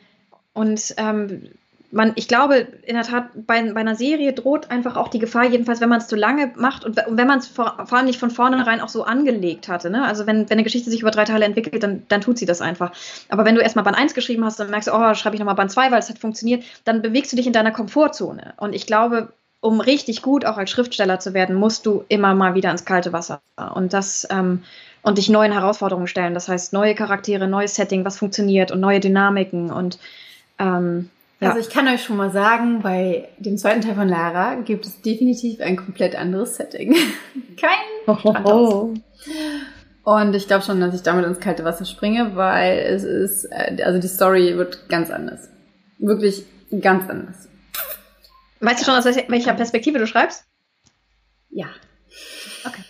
Und ähm, man, ich glaube, in der Tat, bei, bei einer Serie droht einfach auch die Gefahr, jedenfalls, wenn man es zu lange macht und, und wenn man es vor, vor, allem nicht von vornherein auch so angelegt hatte. Ne? Also, wenn, wenn eine Geschichte sich über drei Teile entwickelt, dann, dann tut sie das einfach. Aber wenn du erstmal Band 1 geschrieben hast, dann merkst du, oh, schreibe ich nochmal Band 2, weil es hat funktioniert, dann bewegst du dich in deiner Komfortzone. Und ich glaube, um richtig gut auch als Schriftsteller zu werden, musst du immer mal wieder ins kalte Wasser. Und das. Ähm, und dich neuen Herausforderungen stellen. Das heißt, neue Charaktere, neues Setting, was funktioniert und neue Dynamiken und ähm, ja. Also ich kann euch schon mal sagen, bei dem zweiten Teil von Lara gibt es definitiv ein komplett anderes Setting. Kein Strandhaus. Und ich glaube schon, dass ich damit ins kalte Wasser springe, weil es ist, äh, also die Story wird ganz anders. Wirklich ganz anders. Weißt du schon, aus welcher Perspektive du schreibst? Ja. Okay.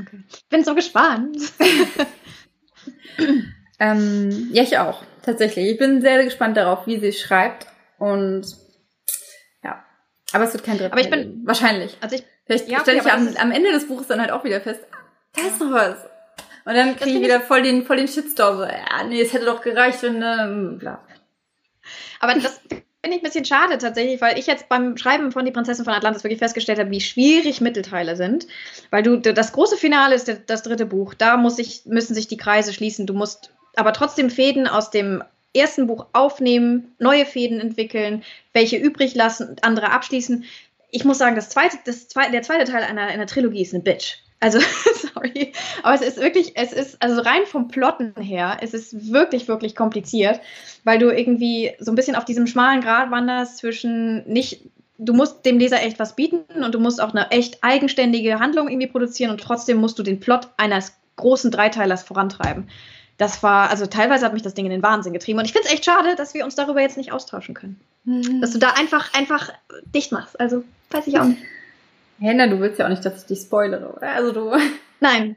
okay. Ich bin so gespannt. ähm, ja, ich auch tatsächlich. Ich bin sehr gespannt darauf, wie sie schreibt. Und ja. Aber es wird kein Dritter. Aber ich bin. Wahrscheinlich. Also ich. Vielleicht ja, stelle ich am, am Ende des Buches dann halt auch wieder fest, da ist noch was. Und dann kriege ich wieder voll den, voll den Shitstorm. So, ja, nee, es hätte doch gereicht, wenn, äh, bla. Aber das finde ich ein bisschen schade tatsächlich, weil ich jetzt beim Schreiben von Die Prinzessin von Atlantis wirklich festgestellt habe, wie schwierig Mittelteile sind. Weil du, das große Finale ist das dritte Buch. Da muss ich, müssen sich die Kreise schließen. Du musst aber trotzdem Fäden aus dem ersten Buch aufnehmen, neue Fäden entwickeln, welche übrig lassen, andere abschließen. Ich muss sagen, das zweite, das zweite, der zweite Teil einer, einer Trilogie ist eine Bitch. Also, sorry. Aber es ist wirklich, es ist, also rein vom Plotten her, es ist wirklich, wirklich kompliziert, weil du irgendwie so ein bisschen auf diesem schmalen Grad wanderst zwischen nicht, du musst dem Leser echt was bieten und du musst auch eine echt eigenständige Handlung irgendwie produzieren und trotzdem musst du den Plot eines großen Dreiteilers vorantreiben das war, also teilweise hat mich das Ding in den Wahnsinn getrieben. Und ich finde es echt schade, dass wir uns darüber jetzt nicht austauschen können. Mhm. Dass du da einfach, einfach dicht machst. Also, weiß ich auch nicht. Henna, du willst ja auch nicht, dass ich dich spoilere, oder? Also du. Nein.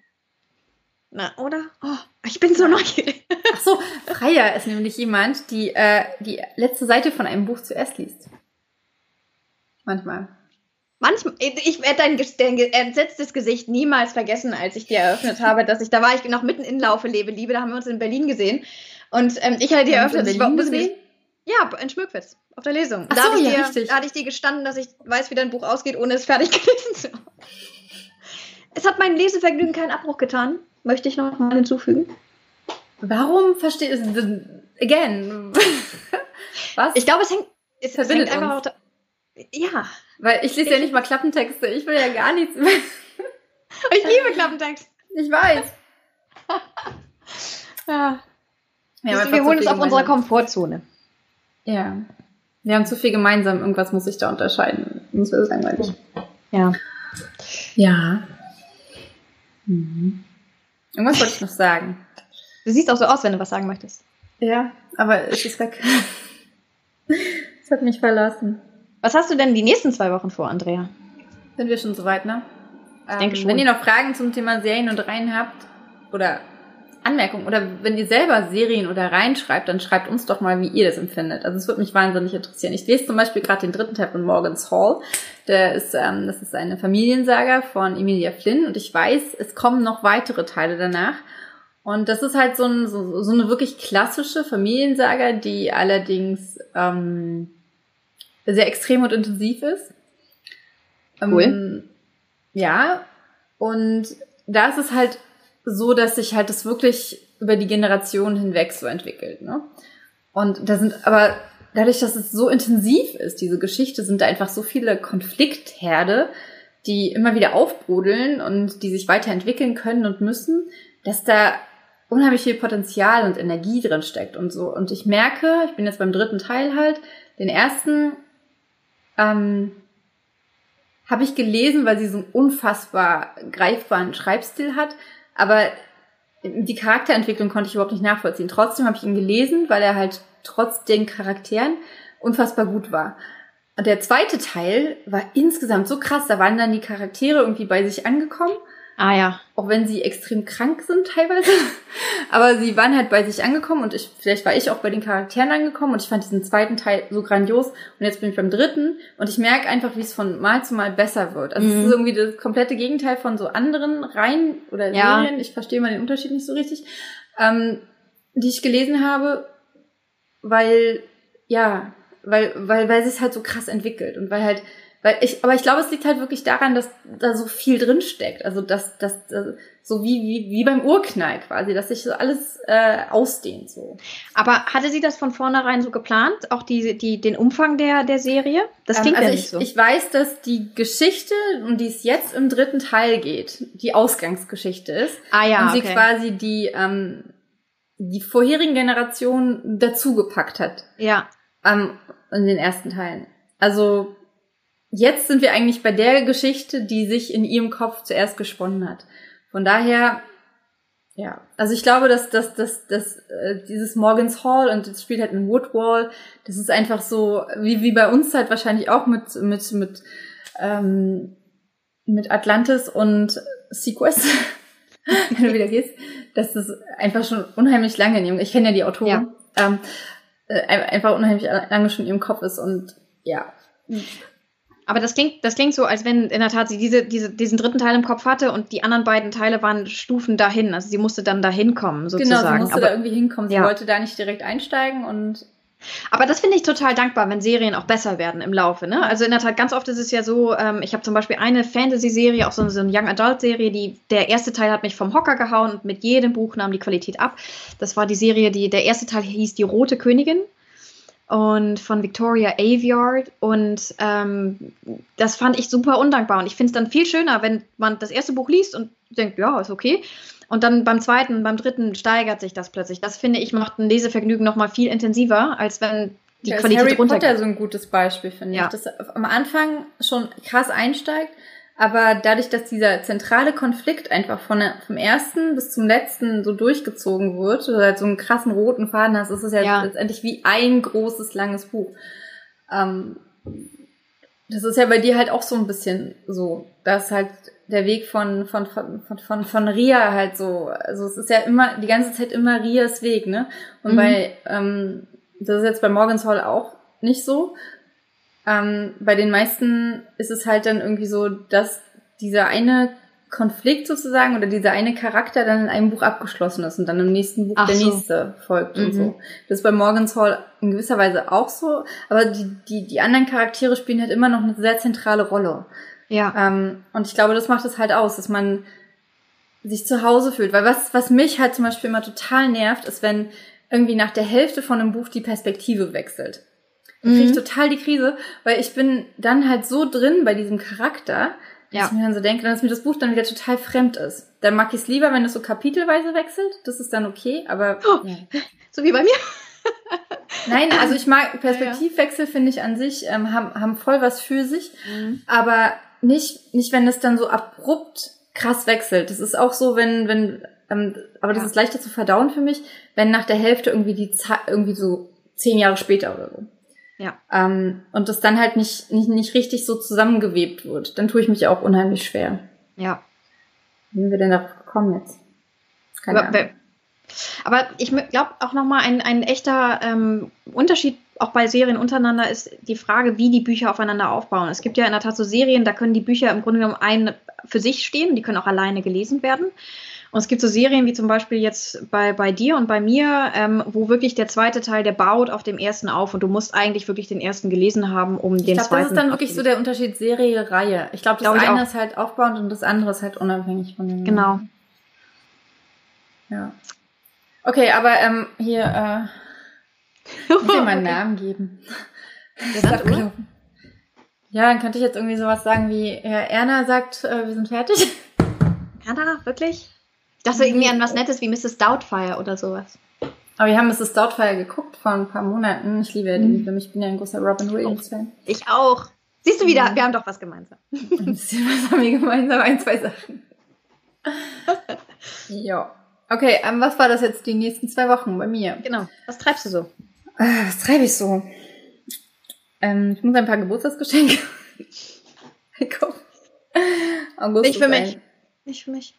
Na, oder? Oh, ich bin so neugierig. Ach so, Freya ist nämlich jemand, die äh, die letzte Seite von einem Buch zuerst liest. Manchmal. Manchmal, ich werde dein, dein entsetztes Gesicht niemals vergessen, als ich dir eröffnet habe, dass ich, da war ich noch mitten in Laufe, lebe, Liebe, da haben wir uns in Berlin gesehen. Und ähm, ich hatte dir eröffnet, in Berlin gesehen? Ja, in Schmöckwitz, auf der Lesung. Ach da so, hatte ich ja, dir, richtig. Da hatte ich dir gestanden, dass ich weiß, wie dein Buch ausgeht, ohne es fertig gelesen zu haben. Es hat mein Lesevergnügen keinen Abbruch getan. Möchte ich noch mal hinzufügen. Warum versteht es again? Was? Ich glaube, es hängt, es, hängt einfach uns. auch Ja, Weil ich lese ja nicht mal Klappentexte. Ich will ja gar nichts. ich liebe Klappentext. Ich weiß. Ja. Wir, wir haben einfach holen uns auf unserer. Komfortzone. Ja. Wir haben zu viel gemeinsam. Irgendwas muss sich da unterscheiden. Sonst wird es langweilig. Ja. Ja. Mhm. Irgendwas wollte ich noch sagen. Du siehst auch so aus, wenn du was sagen möchtest. Ja, aber es ist weg. Es hat mich verlassen. Was hast du denn die nächsten zwei Wochen vor, Andrea? Sind wir schon soweit, ne? Ich denke schon. Wenn ihr noch Fragen zum Thema Serien und Reihen habt oder Anmerkungen oder wenn ihr selber Serien oder Reihen schreibt, dann schreibt uns doch mal, wie ihr das empfindet. Also es würde mich wahnsinnig interessieren. Ich lese zum Beispiel gerade den dritten Teil von Morgan's Hall. Der ist, ähm, das ist eine Familiensaga von Emilia Flynn und ich weiß, es kommen noch weitere Teile danach. Und das ist halt so, ein, so, so eine wirklich klassische Familiensaga, die allerdings ähm, sehr extrem und intensiv ist. Cool. Ähm, ja, und da ist es halt so, dass sich halt das wirklich über die Generationen hinweg so entwickelt. Ne? Und da sind aber dadurch, dass es so intensiv ist, diese Geschichte, sind da einfach so viele Konfliktherde, die immer wieder aufbrodeln und die sich weiterentwickeln können und müssen, dass da unheimlich viel Potenzial und Energie drin steckt und so. Und ich merke, ich bin jetzt beim dritten Teil halt, den ersten ähm, habe ich gelesen, weil sie so einen unfassbar greifbaren Schreibstil hat, aber die Charakterentwicklung konnte ich überhaupt nicht nachvollziehen. Trotzdem habe ich ihn gelesen, weil er halt trotz den Charakteren unfassbar gut war. Und der zweite Teil war insgesamt so krass, da waren dann die Charaktere irgendwie bei sich angekommen Ah ja. auch wenn sie extrem krank sind teilweise. Aber sie waren halt bei sich angekommen und ich, vielleicht war ich auch bei den Charakteren angekommen und ich fand diesen zweiten Teil so grandios und jetzt bin ich beim dritten und ich merke einfach, wie es von Mal zu Mal besser wird. Also es Mhm. ist irgendwie das komplette Gegenteil von so anderen Reihen oder Ja. Serien. Ich verstehe mal den Unterschied nicht so richtig, ähm, die ich gelesen habe, weil, ja, weil, weil, weil es halt so krass entwickelt und weil halt, weil ich, aber ich glaube, es liegt halt wirklich daran, dass da so viel drin steckt. Also dass, dass äh, so wie, wie, wie beim Urknall quasi, dass sich so alles äh, ausdehnt so. Aber hatte sie das von vornherein so geplant? Auch die, die, den Umfang der, der Serie? Das Ähm, klingt also ja ich, nicht so. ich weiß, dass die Geschichte, um die es jetzt im dritten Teil geht, die Ausgangsgeschichte ist. ah ja, und sie okay. quasi die, ähm, die vorherigen Generationen dazugepackt hat. ja. ähm, in den ersten Teilen. Also jetzt sind wir eigentlich bei der Geschichte, die sich in ihrem Kopf zuerst gesponnen hat. Von daher, ja, also ich glaube, dass, dass, dass, dass äh, dieses Morgan's Hall und das spielt halt in Woodwall, das ist einfach so, wie, wie bei uns halt wahrscheinlich auch mit, mit, mit, ähm, mit Atlantis und Sequest, wenn du wieder gehst, dass das einfach schon unheimlich lange in ihrem, ich kenne ja die Autoren, ähm, äh, einfach unheimlich lange schon in ihrem Kopf ist und ja. Aber das klingt, das klingt so, als wenn in der Tat sie diese, diese, diesen dritten Teil im Kopf hatte und die anderen beiden Teile waren Stufen dahin. Also sie musste dann dahin kommen, sozusagen. Genau, sie musste aber, da irgendwie hinkommen. Sie Ja. wollte da nicht direkt einsteigen und aber das finde ich total dankbar, wenn Serien auch besser werden im Laufe. Ne? Also in der Tat, ganz oft ist es ja so, ähm, ich habe zum Beispiel eine Fantasy-Serie, auch so eine, so eine Young Adult-Serie, die der erste Teil hat mich vom Hocker gehauen und mit jedem Buch nahm die Qualität ab. Das war die Serie, die der erste Teil hieß Die Rote Königin und von Victoria Aveyard und ähm, das fand ich super undankbar und ich finde es dann viel schöner, wenn man das erste Buch liest und denkt, ja, ist okay und dann beim zweiten, beim dritten steigert sich das plötzlich. Das finde ich macht ein Lesevergnügen noch mal viel intensiver, als wenn die ist Qualität Harry runtergeht. Potter so ein gutes Beispiel, finde Ja. ich. Das am Anfang schon krass einsteigt, aber dadurch, dass dieser zentrale Konflikt einfach von vom ersten bis zum letzten so durchgezogen wird, oder halt so einen krassen roten Faden hast, ist es ja, Ja. letztendlich wie ein großes, langes Buch. Ähm, das ist ja bei dir halt auch so ein bisschen so, dass halt der Weg von, von, von, von, von, von Ria halt so, also es ist ja immer, die ganze Zeit immer Rias Weg, ne? Und Mhm. bei, ähm, das ist jetzt bei Morgan's Hall auch nicht so. Ähm, bei den meisten ist es halt dann irgendwie so, dass dieser eine Konflikt sozusagen oder dieser eine Charakter dann in einem Buch abgeschlossen ist und dann im nächsten Buch Ach der so. nächste folgt mhm. und so. Das ist bei Morgan's Hall in gewisser Weise auch so, aber die, die, die anderen Charaktere spielen halt immer noch eine sehr zentrale Rolle. Ja. Ähm, und ich glaube, das macht es halt aus, dass man sich zu Hause fühlt. Weil was, was mich halt zum Beispiel immer total nervt, ist, wenn irgendwie nach der Hälfte von einem Buch die Perspektive wechselt. Da kriege ich mhm. total die Krise, weil ich bin dann halt so drin bei diesem Charakter, dass ja. ich mir dann so denke, dass mir das Buch dann wieder total fremd ist. Dann mag ich es lieber, wenn es so kapitelweise wechselt. Das ist dann okay, aber. Oh, ja. So wie bei mir. Nein, also ich mag Perspektivwechsel, finde ich an sich, ähm, haben, haben voll was für sich. Mhm. Aber nicht, nicht, wenn es dann so abrupt krass wechselt. Das ist auch so, wenn, wenn, ähm, aber das ja. ist leichter zu verdauen für mich, wenn nach der Hälfte irgendwie die Zeit, irgendwie so zehn Jahre später oder so. Ja. Ähm, und das dann halt nicht, nicht, nicht richtig so zusammengewebt wird. Dann tue ich mich auch unheimlich schwer. Ja. Wie sind wir denn darauf gekommen jetzt? Keine aber, Ahnung. aber ich glaube auch nochmal ein, ein echter ähm, Unterschied auch bei Serien untereinander ist die Frage, wie die Bücher aufeinander aufbauen. Es gibt ja in der Tat so Serien, da können die Bücher im Grunde genommen ein für sich stehen, die können auch alleine gelesen werden. Und es gibt so Serien wie zum Beispiel jetzt bei, bei dir und bei mir, ähm, wo wirklich der zweite Teil, der baut auf dem ersten auf und du musst eigentlich wirklich den ersten gelesen haben, um den ich glaub, zweiten. Das ist dann wirklich so der Unterschied Serie-Reihe. Ich glaube, das glaub eine ist halt aufbauend und das andere ist halt unabhängig von dem. Genau. Ja. Okay, aber ähm, hier, äh, ich will meinen Namen geben. Ja, dann könnte ich jetzt irgendwie sowas sagen wie, ja, Erna sagt, äh, wir sind fertig. Erna, wirklich? Dachte irgendwie an was Nettes wie Mrs. Doubtfire oder sowas. Aber wir haben Mrs. Doubtfire geguckt vor ein paar Monaten. Ich liebe ja die Film. Ich bin ja ein großer Robin Williams-Fan. Ich auch. Siehst du wieder, mhm. wir haben doch was gemeinsam. Ein bisschen was haben wir gemeinsam, ein, zwei Sachen. ja. Okay, ähm, was war das jetzt die nächsten zwei Wochen bei mir? Genau. Was treibst du so? Äh, was treibe ich so? Ähm, ich muss ein paar Geburtstagsgeschenke kaufen. August Nicht für mich. Nicht für mich.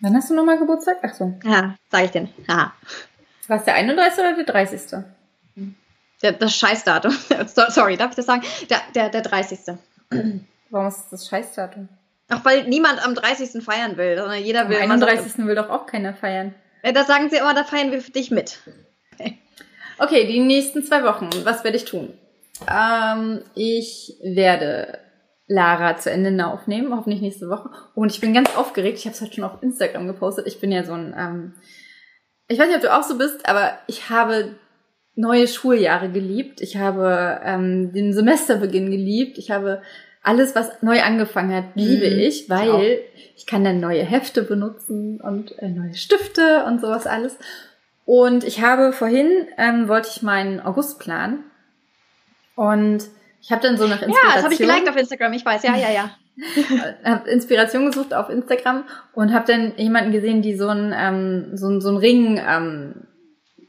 Wann hast du nochmal Geburtstag? Ach so. Ja, sag ich denn. War es der 31. oder der 30.? Der, das Scheißdatum. Sorry, darf ich das sagen? Der, der, der 30. Warum ist das Scheißdatum? Ach, weil niemand am 30. feiern will, sondern jeder will. Am 31. will doch auch keiner feiern. Ja, das sagen sie immer, da feiern wir für dich mit. Okay, okay die nächsten zwei Wochen. Was werde ich tun? Ähm, ich werde Lara zu Ende aufnehmen, hoffentlich nächste Woche. Und ich bin ganz aufgeregt. Ich habe es heute schon auf Instagram gepostet. Ich bin ja so ein, ähm, ich weiß nicht, ob du auch so bist, aber ich habe neue Schuljahre geliebt. Ich habe ähm, den Semesterbeginn geliebt. Ich habe alles, was neu angefangen hat, liebe mhm, ich, weil ich, ich, kann dann neue Hefte benutzen und äh, neue Stifte und sowas alles. Und ich habe vorhin, ähm, wollte ich meinen August planen. Und ich habe dann so nach Inspiration. Ja, das habe ich geliked auf Instagram, ich weiß, ja, ja, ja. habe Inspiration gesucht auf Instagram und habe dann jemanden gesehen, die so ein ähm, so ein, so ein Ring ähm,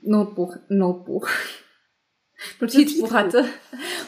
Notbuch Notbuch Notizbuch hatte,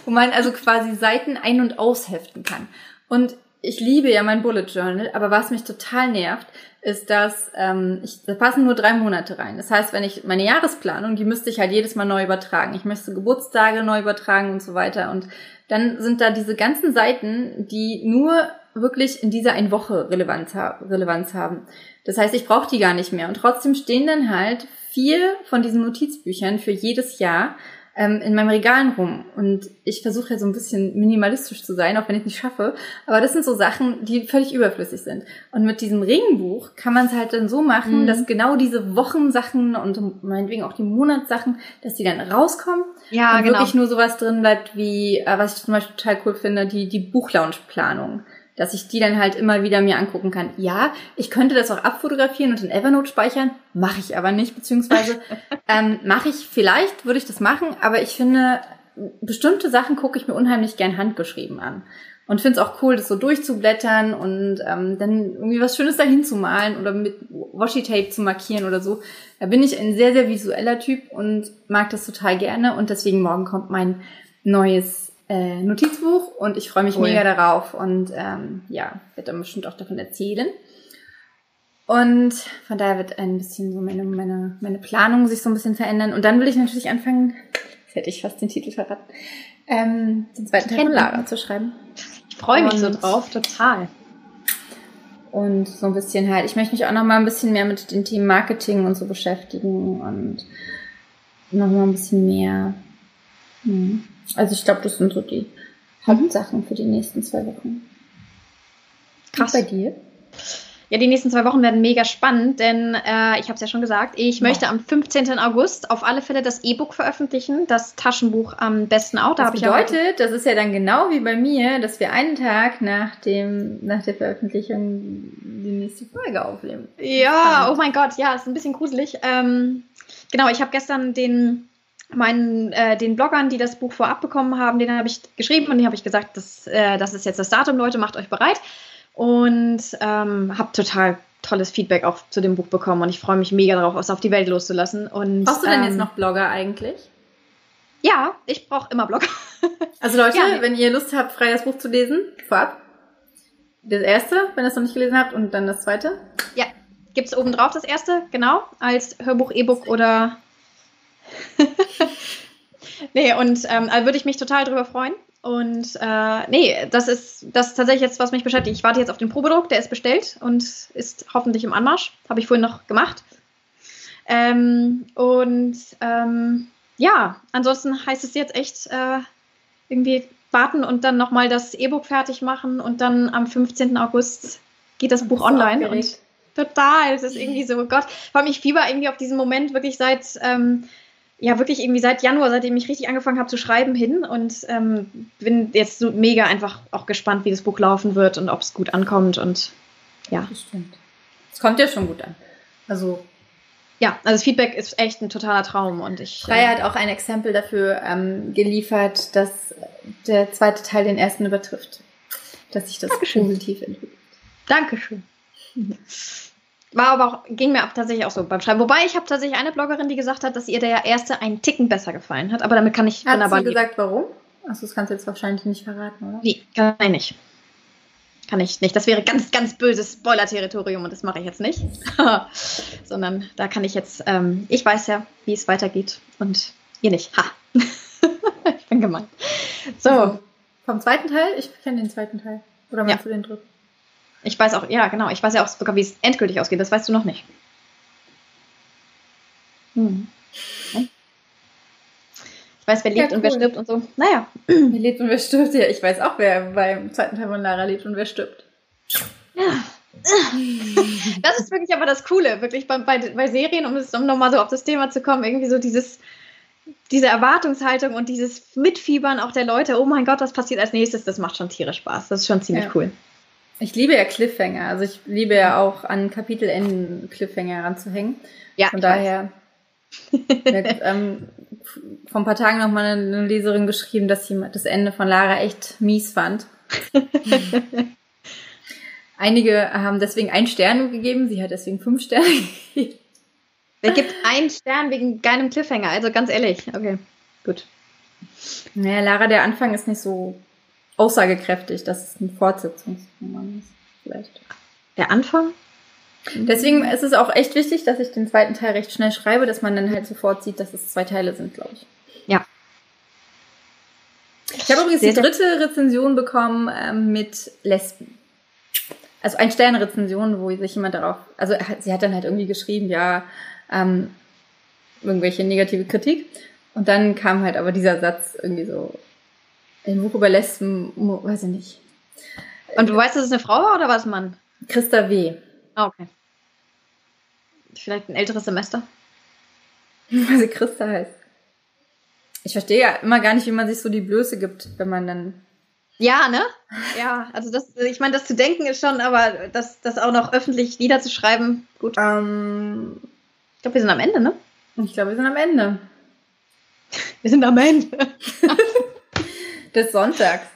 wo man also quasi Seiten ein- und ausheften kann. Und ich liebe ja mein Bullet Journal, aber was mich total nervt, ist, dass ähm, ich, da passen nur drei Monate rein. Das heißt, wenn ich meine Jahresplanung, die müsste ich halt jedes Mal neu übertragen. Ich müsste Geburtstage neu übertragen und so weiter. Und dann sind da diese ganzen Seiten, die nur wirklich in dieser ein Woche Relevanz, Relevanz haben. Das heißt, ich brauche die gar nicht mehr. Und trotzdem stehen dann halt vier von diesen Notizbüchern für jedes Jahr ähm, in meinem Regalen rum. Und ich versuche ja so ein bisschen minimalistisch zu sein, auch wenn ich nicht schaffe. Aber das sind so Sachen, die völlig überflüssig sind. Und mit diesem Ringbuch kann man es halt dann so machen, mhm. dass genau diese Wochensachen und meinetwegen auch die Monatssachen, dass die dann rauskommen. Ja, und genau. wirklich nur sowas drin bleibt wie, äh, was ich zum Beispiel total cool finde, die, die Buchlaunch-Planung dass ich die dann halt immer wieder mir angucken kann. Ja, ich könnte das auch abfotografieren und in Evernote speichern, mache ich aber nicht, beziehungsweise ähm, mache ich vielleicht, würde ich das machen, aber ich finde, bestimmte Sachen gucke ich mir unheimlich gern handgeschrieben an. Und finde es auch cool, das so durchzublättern und ähm, dann irgendwie was Schönes dahin zu malen oder mit Washi-Tape zu markieren oder so. Da bin ich ein sehr, sehr visueller Typ und mag das total gerne. Und deswegen morgen kommt mein neues äh, Notizbuch und ich freue mich cool. mega darauf und ähm, ja, werde dann bestimmt auch davon erzählen. Und von daher wird ein bisschen so meine, meine, meine Planung sich so ein bisschen verändern. Und dann will ich natürlich anfangen, jetzt hätte ich fast den Titel verraten, ähm, den zweiten Teil von Lara zu schreiben. Ich freue mich so drauf, total. Und so ein bisschen halt, ich möchte mich auch noch mal ein bisschen mehr mit den Themen Marketing und so beschäftigen und noch mal ein bisschen mehr. Hm. Also ich glaube, das sind so die Hauptsachen für die nächsten zwei Wochen. Krass. Und bei dir? Ja, die nächsten zwei Wochen werden mega spannend, denn äh, ich habe es ja schon gesagt, ich ja. möchte am 15. August auf alle Fälle das E-Book veröffentlichen, das Taschenbuch am besten auch. Da das bedeutet, das ist ja dann genau wie bei mir, dass wir einen Tag nach dem nach der Veröffentlichung die nächste Folge aufnehmen. Ja, oh mein Gott, ja, ist ein bisschen gruselig. Ähm, genau, ich habe gestern den meinen äh, den Bloggern, die das Buch vorab bekommen haben, den habe ich geschrieben und die habe ich gesagt, das, äh, das ist jetzt das Datum, Leute, macht euch bereit und ähm, habe total tolles Feedback auch zu dem Buch bekommen und ich freue mich mega darauf, es auf die Welt loszulassen. Und, Brauchst du denn ähm, jetzt noch Blogger eigentlich? Ja, ich brauche immer Blogger. also Leute, ja, wenn ihr Lust habt, frei das Buch zu lesen, vorab. Das erste, wenn ihr es noch nicht gelesen habt, und dann das zweite. Ja, gibt es oben drauf das erste, genau, als Hörbuch, E-Book oder. nee, und ähm, also würde ich mich total drüber freuen. Und äh, nee, das ist, das ist tatsächlich jetzt, was mich beschäftigt. Ich warte jetzt auf den Probedruck, der ist bestellt und ist hoffentlich im Anmarsch. Habe ich vorhin noch gemacht. Ähm, und ähm, ja, ansonsten heißt es jetzt echt äh, irgendwie warten und dann nochmal das E-Book fertig machen und dann am 15. August geht das Buch online. Und total, es ist irgendwie so, oh Gott, vor allem ich fieber irgendwie auf diesen Moment wirklich seit ähm, ja wirklich irgendwie seit Januar, seitdem ich richtig angefangen habe zu schreiben, hin und ähm, bin jetzt so mega einfach auch gespannt, wie das Buch laufen wird und ob es gut ankommt und ja. Das stimmt. Es kommt ja schon gut an. Also ja, also das Feedback ist echt ein totaler Traum und ich. Freya äh, hat auch ein Exempel dafür ähm, geliefert, dass der zweite Teil den ersten übertrifft. Dass sich das Dankeschön. positiv entwickelt. Dankeschön. War aber auch, ging mir tatsächlich auch so beim Schreiben. Wobei ich habe tatsächlich eine Bloggerin, die gesagt hat, dass ihr der erste einen Ticken besser gefallen hat. Aber damit kann ich hat sie gesagt, warum? Achso, das kannst du jetzt wahrscheinlich nicht verraten, oder? Nee, kann ich nicht. Kann ich nicht. Das wäre ganz, ganz böses Spoiler-Territorium und das mache ich jetzt nicht. Sondern da kann ich jetzt, ähm, ich weiß ja, wie es weitergeht und ihr nicht. Ha! ich bin gemeint. So. Also, vom zweiten Teil? Ich kenne den zweiten Teil. Oder meinst ja. du den dritten? Ich weiß auch, ja, genau. Ich weiß ja auch sogar, wie es endgültig ausgeht. Das weißt du noch nicht. Hm. Ich weiß, wer lebt ja, cool. und wer stirbt und so. Naja. Wer lebt und wer stirbt, ja. Ich weiß auch, wer beim zweiten Teil von Lara lebt und wer stirbt. Ja. Das ist wirklich aber das Coole, wirklich bei, bei, bei Serien, um, um nochmal so auf das Thema zu kommen, irgendwie so dieses, diese Erwartungshaltung und dieses Mitfiebern auch der Leute, oh mein Gott, was passiert als nächstes, das macht schon tierisch Spaß. Das ist schon ziemlich ja. cool. Ich liebe ja Cliffhanger. Also ich liebe ja auch an Kapitelenden Cliffhanger ranzuhängen. Ja. Von daher. Mit, ähm, vor ein paar Tagen noch mal eine, Leserin geschrieben, dass sie das Ende von Lara echt mies fand. Einige haben deswegen einen Stern gegeben, sie hat deswegen fünf Sterne gegeben. Wer gibt einen Stern wegen keinem Cliffhanger? Also ganz ehrlich. Okay, gut. Naja, Lara, der Anfang ist nicht so aussagekräftig, dass es ein Fortsetzungsroman ist. Vielleicht. Der Anfang? Deswegen ist es auch echt wichtig, dass ich den zweiten Teil recht schnell schreibe, dass man dann halt sofort sieht, dass es zwei Teile sind, glaube ich. Ja. Ich habe übrigens die dritte Rezension bekommen ähm, mit Lesben. Also ein Sternrezension, wo sich jemand darauf, also sie hat dann halt irgendwie geschrieben, ja, ähm, irgendwelche negative Kritik. Und dann kam halt aber dieser Satz irgendwie so, ein Buch über Lesben, weiß ich nicht. Und du weißt, dass es eine Frau war oder war es ein Mann? Christa W. Ah, okay. Vielleicht ein älteres Semester? Weil sie Christa heißt. Ich verstehe ja immer gar nicht, wie man sich so die Blöße gibt, wenn man dann. Ja, ne? Ja, also das, ich meine, das zu denken ist schon, aber das, das auch noch öffentlich niederzuschreiben, gut. Ähm, ich glaube, wir sind am Ende, ne? Ich glaube, wir sind am Ende. Wir sind am Ende. des Sonntags.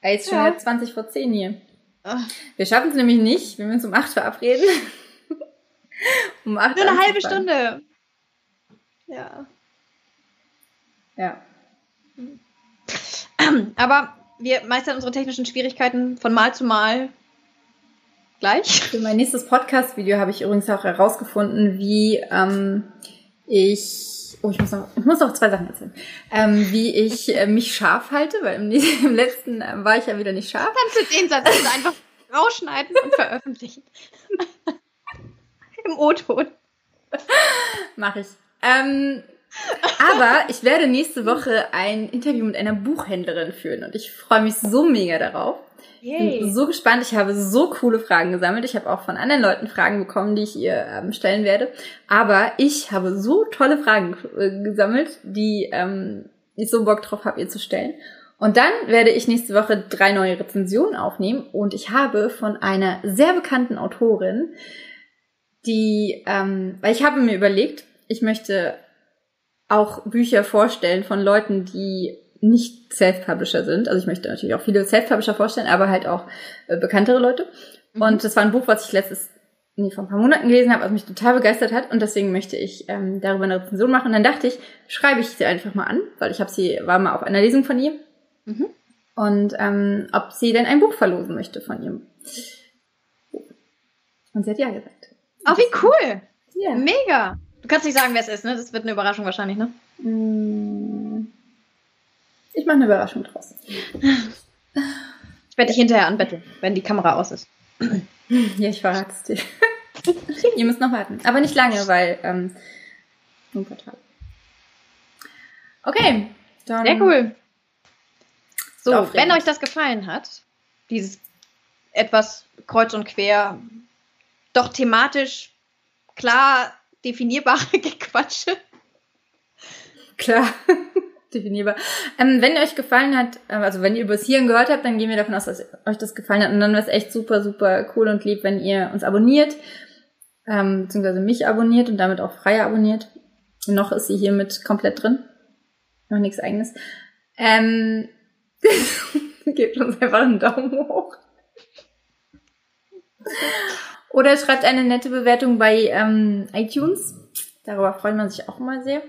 Er ist schon ja. 20 vor 10 hier. Ach. Wir schaffen es nämlich nicht, wenn wir uns um 8 verabreden. um 8 Nur eine halbe Stunde. Ja. Ja. Aber wir meistern unsere technischen Schwierigkeiten von Mal zu Mal gleich. Für mein nächstes Podcast-Video habe ich übrigens auch herausgefunden, wie ähm, ich Oh, ich muss noch, ich muss noch zwei Sachen erzählen. Ähm, wie ich äh, mich scharf halte, weil im, im letzten äh, war ich ja wieder nicht scharf. Kannst du den Satz einfach rausschneiden und veröffentlichen? Im O-Ton. Mach ich. Ähm, aber ich werde nächste Woche ein Interview mit einer Buchhändlerin führen und ich freue mich so mega darauf. Yay. Bin so gespannt. Ich habe so coole Fragen gesammelt. Ich habe auch von anderen Leuten Fragen bekommen, die ich ihr ähm, stellen werde. Aber ich habe so tolle Fragen äh, gesammelt, die ähm, ich so Bock drauf habe, ihr zu stellen. Und dann werde ich nächste Woche drei neue Rezensionen aufnehmen und ich habe von einer sehr bekannten Autorin, die, ähm, weil ich habe mir überlegt, ich möchte auch Bücher vorstellen von Leuten, die nicht Self-Publisher sind. Also ich möchte natürlich auch viele Self-Publisher vorstellen, aber halt auch äh, bekanntere Leute. Mhm. Und das war ein Buch, was ich letztes, nee, vor ein paar Monaten gelesen habe, was mich total begeistert hat. Und deswegen möchte ich ähm, darüber eine Rezension machen. Und dann dachte ich, schreibe ich sie einfach mal an, weil ich habe sie, war mal auf einer Lesung von ihr. Mhm. Und ähm, ob sie denn ein Buch verlosen möchte von ihrem. Und sie hat ja gesagt. Oh, wie cool! Ja. Mega! Du kannst nicht sagen, wer es ist, ne? Das wird eine Überraschung wahrscheinlich, ne? Mm. Ich mache eine Überraschung draus. Ich werde dich hinterher anbetteln, wenn die Kamera aus ist. Ja, ich verrate es dir. Ihr müsst noch warten. Aber nicht lange, weil ähm, ein paar Tage. Okay. Dann Sehr cool. So, wenn euch das gefallen hat, dieses etwas kreuz und quer, doch thematisch klar definierbare Gequatsche. Klar definierbar. Ähm, wenn euch gefallen hat, äh, also wenn ihr übers Hirn gehört habt, dann gehen wir davon aus, dass euch das gefallen hat. Und dann wäre es echt super, super cool und lieb, wenn ihr uns abonniert, ähm, beziehungsweise mich abonniert und damit auch Freie abonniert. Noch ist sie hiermit komplett drin. Noch nichts eigenes. Ähm, gebt uns einfach einen Daumen hoch. Oder schreibt eine nette Bewertung bei ähm, iTunes. Darüber freut man sich auch immer sehr.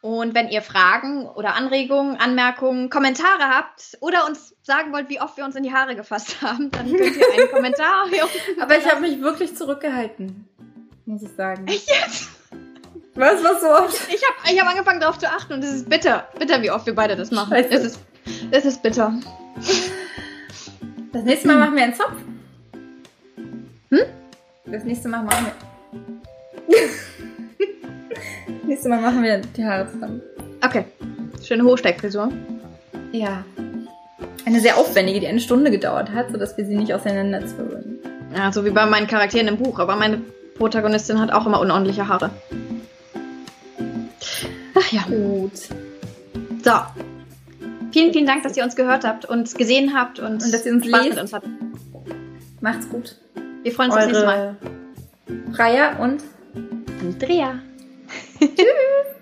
Und wenn ihr Fragen oder Anregungen, Anmerkungen, Kommentare habt oder uns sagen wollt, wie oft wir uns in die Haare gefasst haben, dann könnt ihr einen Kommentar Aber ich habe mich wirklich zurückgehalten, muss ich sagen. Echt jetzt? Was, was so oft? Ich habe ich hab angefangen darauf zu achten und es ist bitter. Bitter, wie oft wir beide das machen. Es ist, es ist bitter. Das nächste Mal hm. machen wir einen Zopf. Hm? Das nächste Mal machen wir... Nächstes Mal machen wir die Haare zusammen. Okay. Schöne Hochsteckfrisur. Ja. Eine sehr aufwendige, die eine Stunde gedauert hat, sodass wir sie nicht auseinanderzwirbeln. Ja, so wie bei meinen Charakteren im Buch. Aber meine Protagonistin hat auch immer unordentliche Haare. Ach ja. Gut. So. Vielen, vielen Dank, dass ihr uns gehört habt und gesehen habt und, und dass ihr uns Spaß lest. mit uns hattet. Macht's gut. Wir freuen uns Eure aufs nächste Mal. Freya und Andrea. Tschüss.